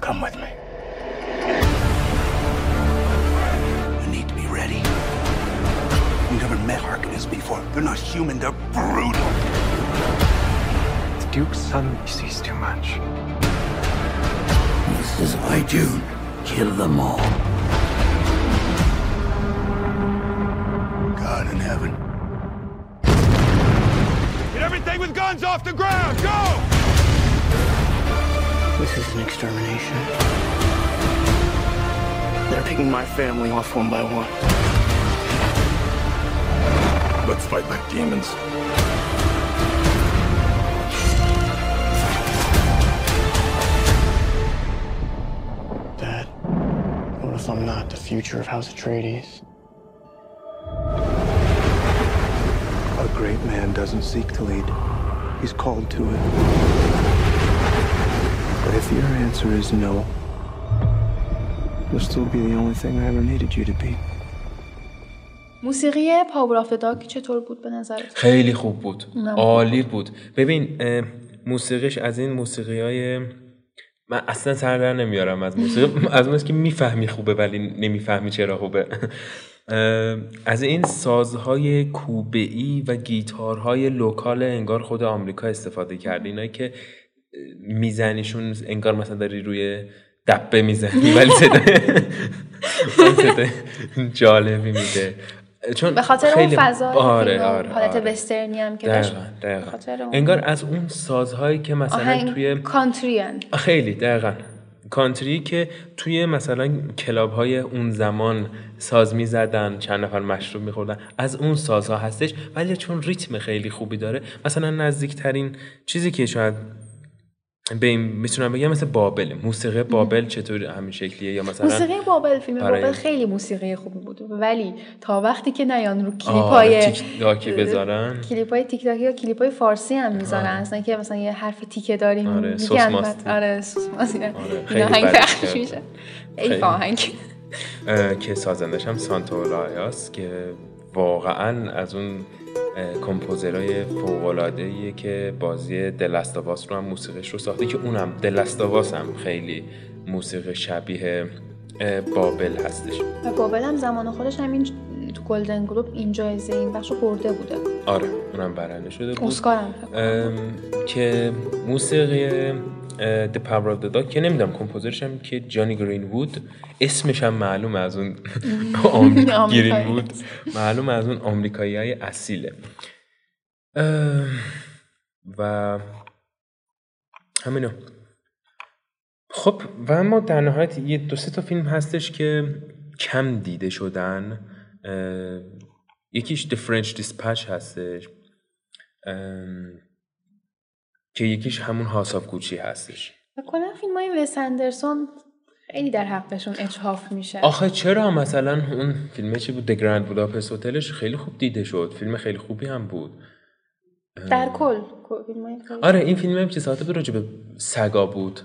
Come with me. They're not human, they're brutal. The Duke's son sees too much. This is my Ijun. Kill them all. God in heaven. Get everything with guns off the ground! Go! This is an extermination. They're picking my family off one by one. Let's fight like demons. Dad, what if I'm not the future of House Atreides? A great man doesn't seek to lead. He's called to it. But if your answer is no, you'll still be the only thing I ever needed you to be. موسیقی پاور آف داگ چطور بود به نظرت؟ خیلی خوب بود. عالی بود. ببین موسیقیش از این موسیقی های من اصلا سر در نمیارم از موسیقی. از اون که می‌فهمی خوبه ولی نمی‌فهمی چرا خوبه. از این سازهای کوبه ای و گیتارهای local انگار خود آمریکا استفاده کرده اینایی که میزنیشون انگار مثلا داری روی دبه می‌زنی ولی صدای جالبی میده. چون به خاطر خیلی اون فضا آره آره, حالت آره. وسترنی هم که داشت دقیقا به دقیقا خاطر اون انگار از اون سازهایی که مثلا آهنگ توی country. خیلی دقیقا country که توی مثلا کلاب های اون زمان ساز می زدن چند نفر مشروب می خوردن از اون سازها هستش ولی چون ریتم خیلی خوبی داره مثلا نزدیکترین چیزی که شاید به این می‌تونم بگم مثل بابل. موسیقی بابل چطور همین شکلیه؟ یا مثلا موسیقی بابل فیلم برای- بابل خیلی موسیقی خوبی بود. ولی تا وقتی که نیان رو کلیپ های تیک بزارن کلیپ های تیک تاکی یا کلیپ های فارسی هم می‌ذارن. اصلا که مثلا یه حرف تیکه داریم آره، بعد- ماستی. آره سس ماستی. آره، خیلی کرد. میشه. ای آهنگ که سازندش هم سانتولایاس که واقعا از اون اه، کمپوزرهای فوق‌العاده‌ایه که بازی دلستاواس رو هم موسیقیش رو ساخته که اونم دلستاواس هم خیلی موسیقی شبیه بابل هستش. و بابل هم زمان خودش همین تو گلدن گلوب این جایزه این بخش رو برده بوده. آره اونم برنده شده بود. اسکار هم که موسیقی The Power of the Dog. که نمی‌دونم کمپوزرش هم که جانی گرین وود اسمش هم معلوم از اون. گرین وود معلوم از اون آمریکایی های اصیله و همینو. خب و اما در نهایت یه دو سه تا فیلم هستش که کم دیده شدن. یکیش The French Dispatch هستش. ام، که یکیش همون House of Gucci هستش کنم فیلم های وس اندرسون خیلی در حقشون اجحاف میشه. آخه چرا مثلا اون فیلم چی بود؟ Grand Budapest هتلش خیلی خوب دیده شد. فیلم خیلی خوبی هم بود. در کل. آره این فیلم هم چی ساخته به راجع به سگا بود؟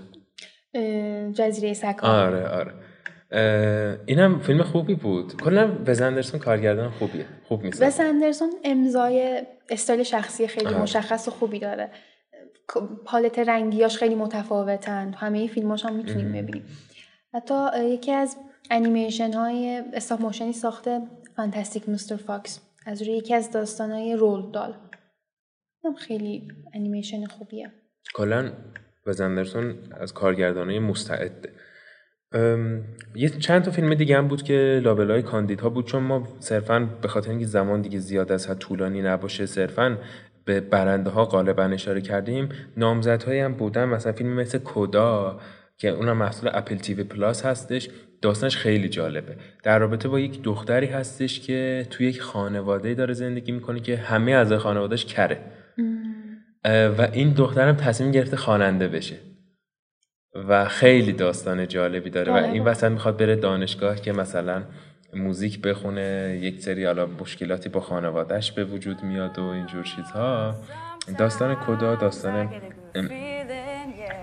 جزیره سگا آره آره. اه، اینم فیلم خوبی بود. کلا وس اندرسون کارگردان خوبیه خوب می‌سازه. وس اندرسون امضای استایل شخصی خیلی آره. مشخص و خوبی داره. پالت رنگیاش خیلی متفاوتن. همه فیلماش هم می‌تونیم. ببینیم. حتی یکی از انیمیشن های stop motion ی ساخته Fantastic Mr. Fox از روی یکی از داستان های رول دال خیلی انیمیشن خوبیه. کلا وز اندرسون از کارگردانای مستعده. ام، یه چند تا فیلم دیگه هم بود که لابلای کاندیدها بود چون ما صرفا به خاطر اینکه زمان دیگه زیاد از حد طولانی نباشه صرفا به برنده ها غالبا اشاره کردیم نامزدهایی هم بودن مثلا فیلم مثل کدا که اونم محصول اپل تیوی پلاس هستش داستانش خیلی جالبه. در رابطه با یک دختری هستش که توی یک خانواده داره زندگی می‌کنه که همه از خانوادهش کره. و این دخترم تصمیم گرفته خواننده بشه. و خیلی داستان جالبی داره و این وسط می‌خواد بره دانشگاه که مثلا موزیک بخونه یک سری حالا مشکلاتی با خانوادهش به وجود میاد و اینجور چیزها داستان کدا داستان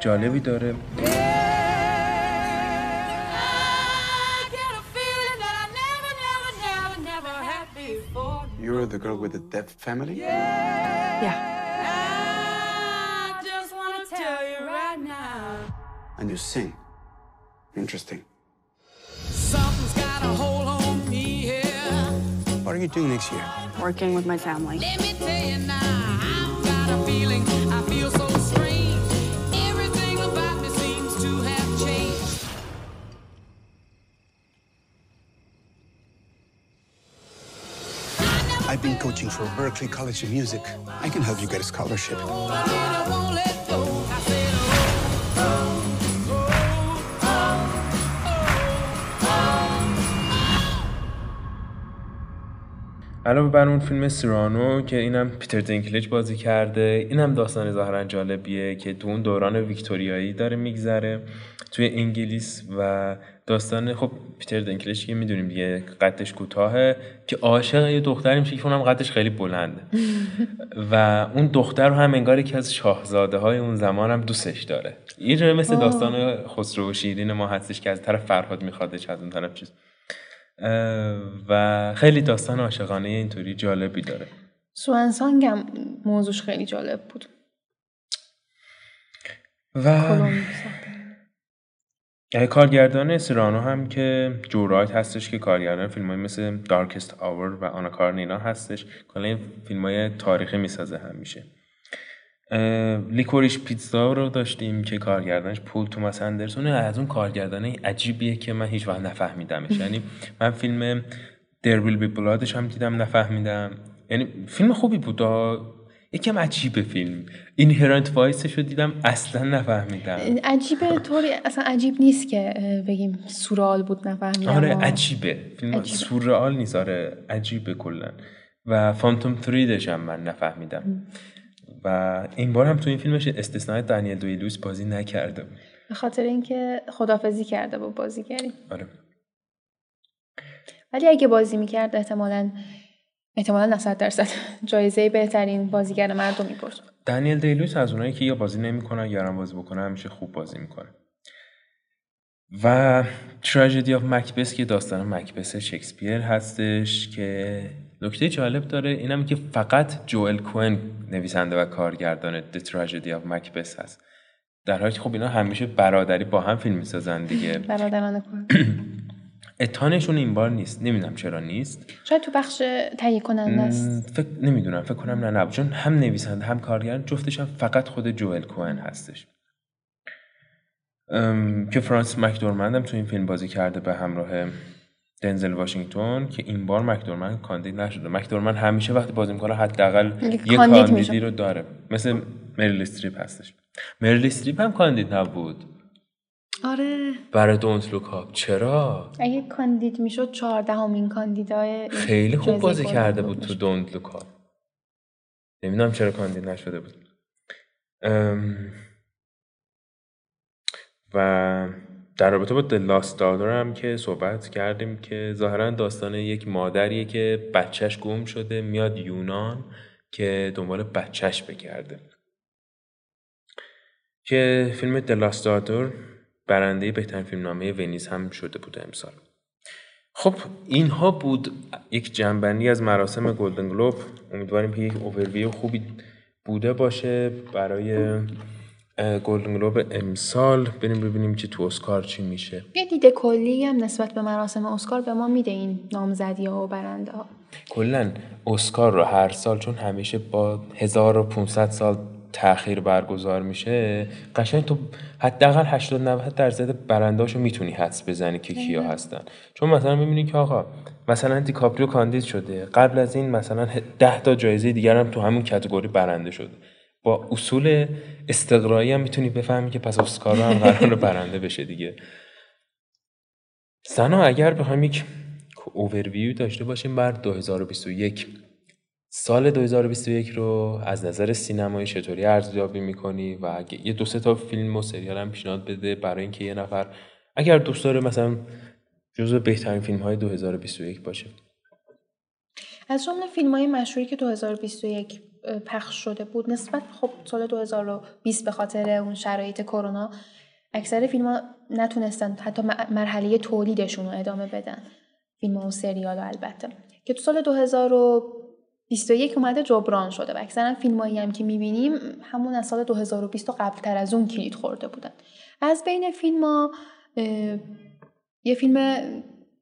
جالبی داره You're the girl with the deaf family? Yeah. And you sing. Interesting. What are you doing next year? Working with my family. I've been coaching for Berkeley College of Music. I can help you get a scholarship. علاوه بر اون فیلم سیرانو که اینم پیتر دینکلیج بازی کرده اینم داستان ظاهرا جالبیه که تو اون دوران ویکتوریایی داره میگذره توی انگلیس و داستان خب پیتر دینکلیج که می‌دونیم دیگه قدش کوتاهه که عاشق یه دختری میشه که اونم قدش خیلی بلنده. و اون دختر رو هم انگار که از شاهزاده های اون زمان هم دوستش داره. این مثل داستان خسرو و شیرین ما هستش که از طرف فرهاد میخوادش از اون طرف چیز. و خیلی داستان عاشقانه اینطوری جالبی داره. سوانسانگ هم موضوعش خیلی جالب بود. و کارگردان سیرانو هم که جورایت هستش که کارگردان فیلم های مثل دارکست آور و آنا کارنینا هستش کلا این فیلم های تاریخی می‌سازه همیشه. لیکوریش پیتزا رو داشتیم که کارگردانش پول توماس اندرسونه از اون کارگردانه عجیبیه که من هیچ وقت نفهمیدمش. یعنی من فیلم در ویل بی بلادش هم دیدم نفهمیدم. یعنی فیلم خوبی بود. یکم عجیبه فیلم. Inherent Vice ش رو دیدم اصلا نفهمیدم. عجیبه طوری اصلا عجیب نیست که بگیم سورئال بود نفهمیدم. آره عجیبه. فیلم عجیبه. سورئال نیست. آره عجیبه کلا. و Phantom Thread ش هم من نفهمیدم. و این بار هم تو این فیلمش استثناء دنیل دی لوئیس بازی نکرده به خاطر اینکه خدافظی کرده با بازیگری. آره. ولی اگه بازی می‌کرد احتمالا احتمالا 90 درصد جایزه بهترین بازیگر مرد هم می‌برد. دنیل دی لوئیس از اونایی که یا بازی نمی‌کنه یا هم بازی بکنه همیشه خوب بازی می‌کنه. و Tragedy of Macbeth که داستان مکبس شکسپیر هستش که نکته جالب داره اینم که فقط جوئل کوئن نویسنده و کارگردان The Tragedy of Macbeth هست. در حالی که خب اینا همیشه برادری با هم فیلم می‌سازن دیگه. برادران اتانشون این بار نیست. نمی‌دونم چرا نیست. شاید تو بخش تهیه کننده است. فکر نمی‌دونم. فکر کنم نه نه. چون هم نویسنده هم کارگردان جفتش هم فقط خود جوئل کوئن هستش. که فرانس مکدورمند هم تو این فیلم بازی کرده به همراه دنزل واشنگتن که این بار مکدورمند کاندید نشده. مکدورمند همیشه وقتی بازی می‌کنه حداقل یه کاندیدی رو داره. مثل مریل استریپ هستش. مریل استریپ هم کاندید نبود. آره. برای دونت لوک چرا؟ اگه کاندید می‌شد چهاردهمین کاندیدای خیلی خوب بازی کرده بود تو دونت لوک نمی‌دونم چرا کاندید نشده بود. ام... و در رابطه با لاست دادر هم که صحبت کردیم که ظاهرا داستان یک مادریه که بچهش گم شده میاد یونان که دنبال بچهش بگرده. که فیلم دلاست دادر برنده بهترین فیلم نامه ونیز هم شده بوده امسال. خب اینها بود یک جنبندی از مراسم گلدن گلوب امیدواریم که یک اوورویو خوبی بوده باشه برای گلدن گلوب امسال. بریم ببینیم که تو اسکار چی میشه. یه دیده کلی هم نسبت به مراسم اسکار به ما میده این نامزدی ها و برنده ها. کلا اسکار رو هر سال چون همیشه با 1500 سال تاخیر برگزار میشه قشنگ تو حداقل 80 90 درصد برنداشو می‌تونی حدس بزنی که کیا هستن. چون مثلا می‌بینی که آقا مثلا دیکاپریو کاندید شده. قبل از این مثلا 10 تا جایزه دیگر هم تو همون کاتگوری برنده شده. با اصول استقرایی هم می‌تونی بفهمی که پس اسکار هم قرار برنده بشه دیگه. سنا اگر بخوایم یک اوورویو داشته باشیم بر 2021 سال 2021 رو از نظر سینمایی چطوری ارزیابی می‌کنی؟ و یه دو سه تا فیلم و سریال هم پیشنهاد بده برای اینکه یه نفر اگر دوست داره مثلا جزو بهترین فیلم های 2021 باشه. از جمله فیلم های مشهوری که 2021 پخش شده بود. نسبت خب سال 2020 به خاطر اون شرایط کرونا اکثر فیلم ها نتونستن حتی مرحله تولیدشون رو ادامه بدن. فیلم و سریال ها البته. که تو سال 2021 اومده جبران شده و اکثرا فیلم هایی هم که می‌بینیم همون از سال 2020 و قبل تر از اون کلید خورده بودن. از بین فیلم ها یه فیلم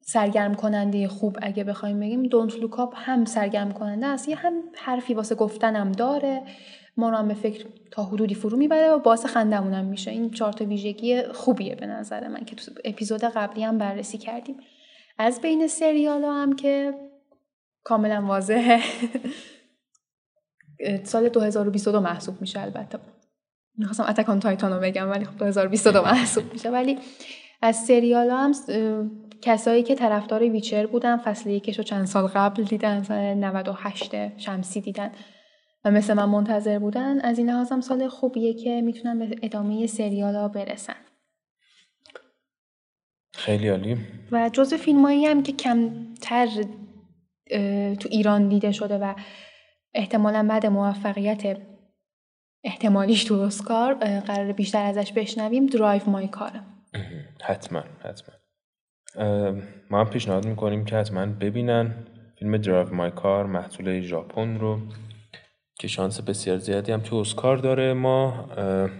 سرگرم کننده خوب اگه بخوایم بگیم. دونت لوکاپ هم سرگرم کننده است یه هم حرفی واسه گفتنم داره. ما رو هم به فکر تا حدودی فرو می‌بره و باعث خندمونم میشه. این چهار تا ویژگی خوبیه به نظر من که تو اپیزود قبلی هم بررسی کردیم. از بین سریال هم که کاملا واضحه. سال 2022 محسوب میشه البته. می‌خواستم اتکان تایتان رو بگم ولی خب 2022 محسوب میشه. ولی از سریال هم کسایی که طرفدار ویچر بودن فصل یکش رو چند سال قبل دیدن سال 98 شمسی دیدن و مثل من منتظر بودن از این لحاظ هم سال خوبیه که می‌تونن به ادامه سریال ها برسن. خیلی عالی. و جزو فیلمایی هم که کمتر تو ایران دیده شده و احتمالا بعد موفقیت احتمالیش تو اسکار قرار بیشتر ازش بشنویم Drive My Car ه حتما حتما. ما هم پیشنهاد می‌کنیم که حتما ببینن. فیلم Drive My Car محصول ژاپن رو که شانس بسیار زیادی هم تو اسکار داره. ما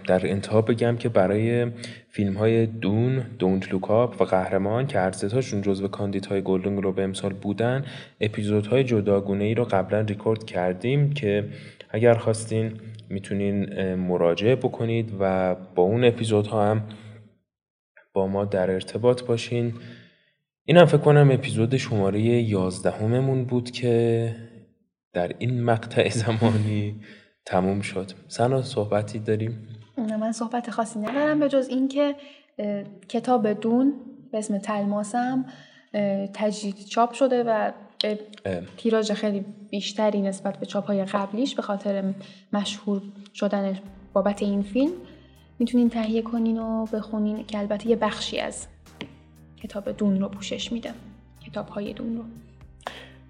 در انتها بگم که برای فیلم های Dune، Don't Look Up و قهرمان که هر ستاشون جزو های Golden Globe امسال بودن اپیزودهای جداگونه ای رو قبلا ریکورد کردیم که اگر خواستین می‌تونین مراجعه بکنید و با اون اپیزودها هم با ما در ارتباط باشین. این هم فکر کنم اپیزود شماره یازدهممون بود که در این مقطع زمانی تموم شد. سنا صحبتی داریم؟ من صحبت خاصی ندارم به جز اینکه کتاب دون به اسم تلماسم تجدید چاپ شده و به تیراژ خیلی بیشتری نسبت به چاپ های قبلیش به خاطر مشهور شدن بابت این فیلم می‌تونین تهیه کنین و بخونین که البته یه بخشی از کتاب دون رو پوشش میده کتاب های دون رو.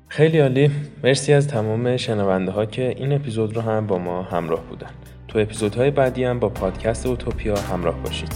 خیلی عالی. مرسی از تمام شنونده ها که این اپیزود رو هم با ما همراه بودن. تو اپیزودهای بعدی هم با پادکست اوتوپیا همراه باشید.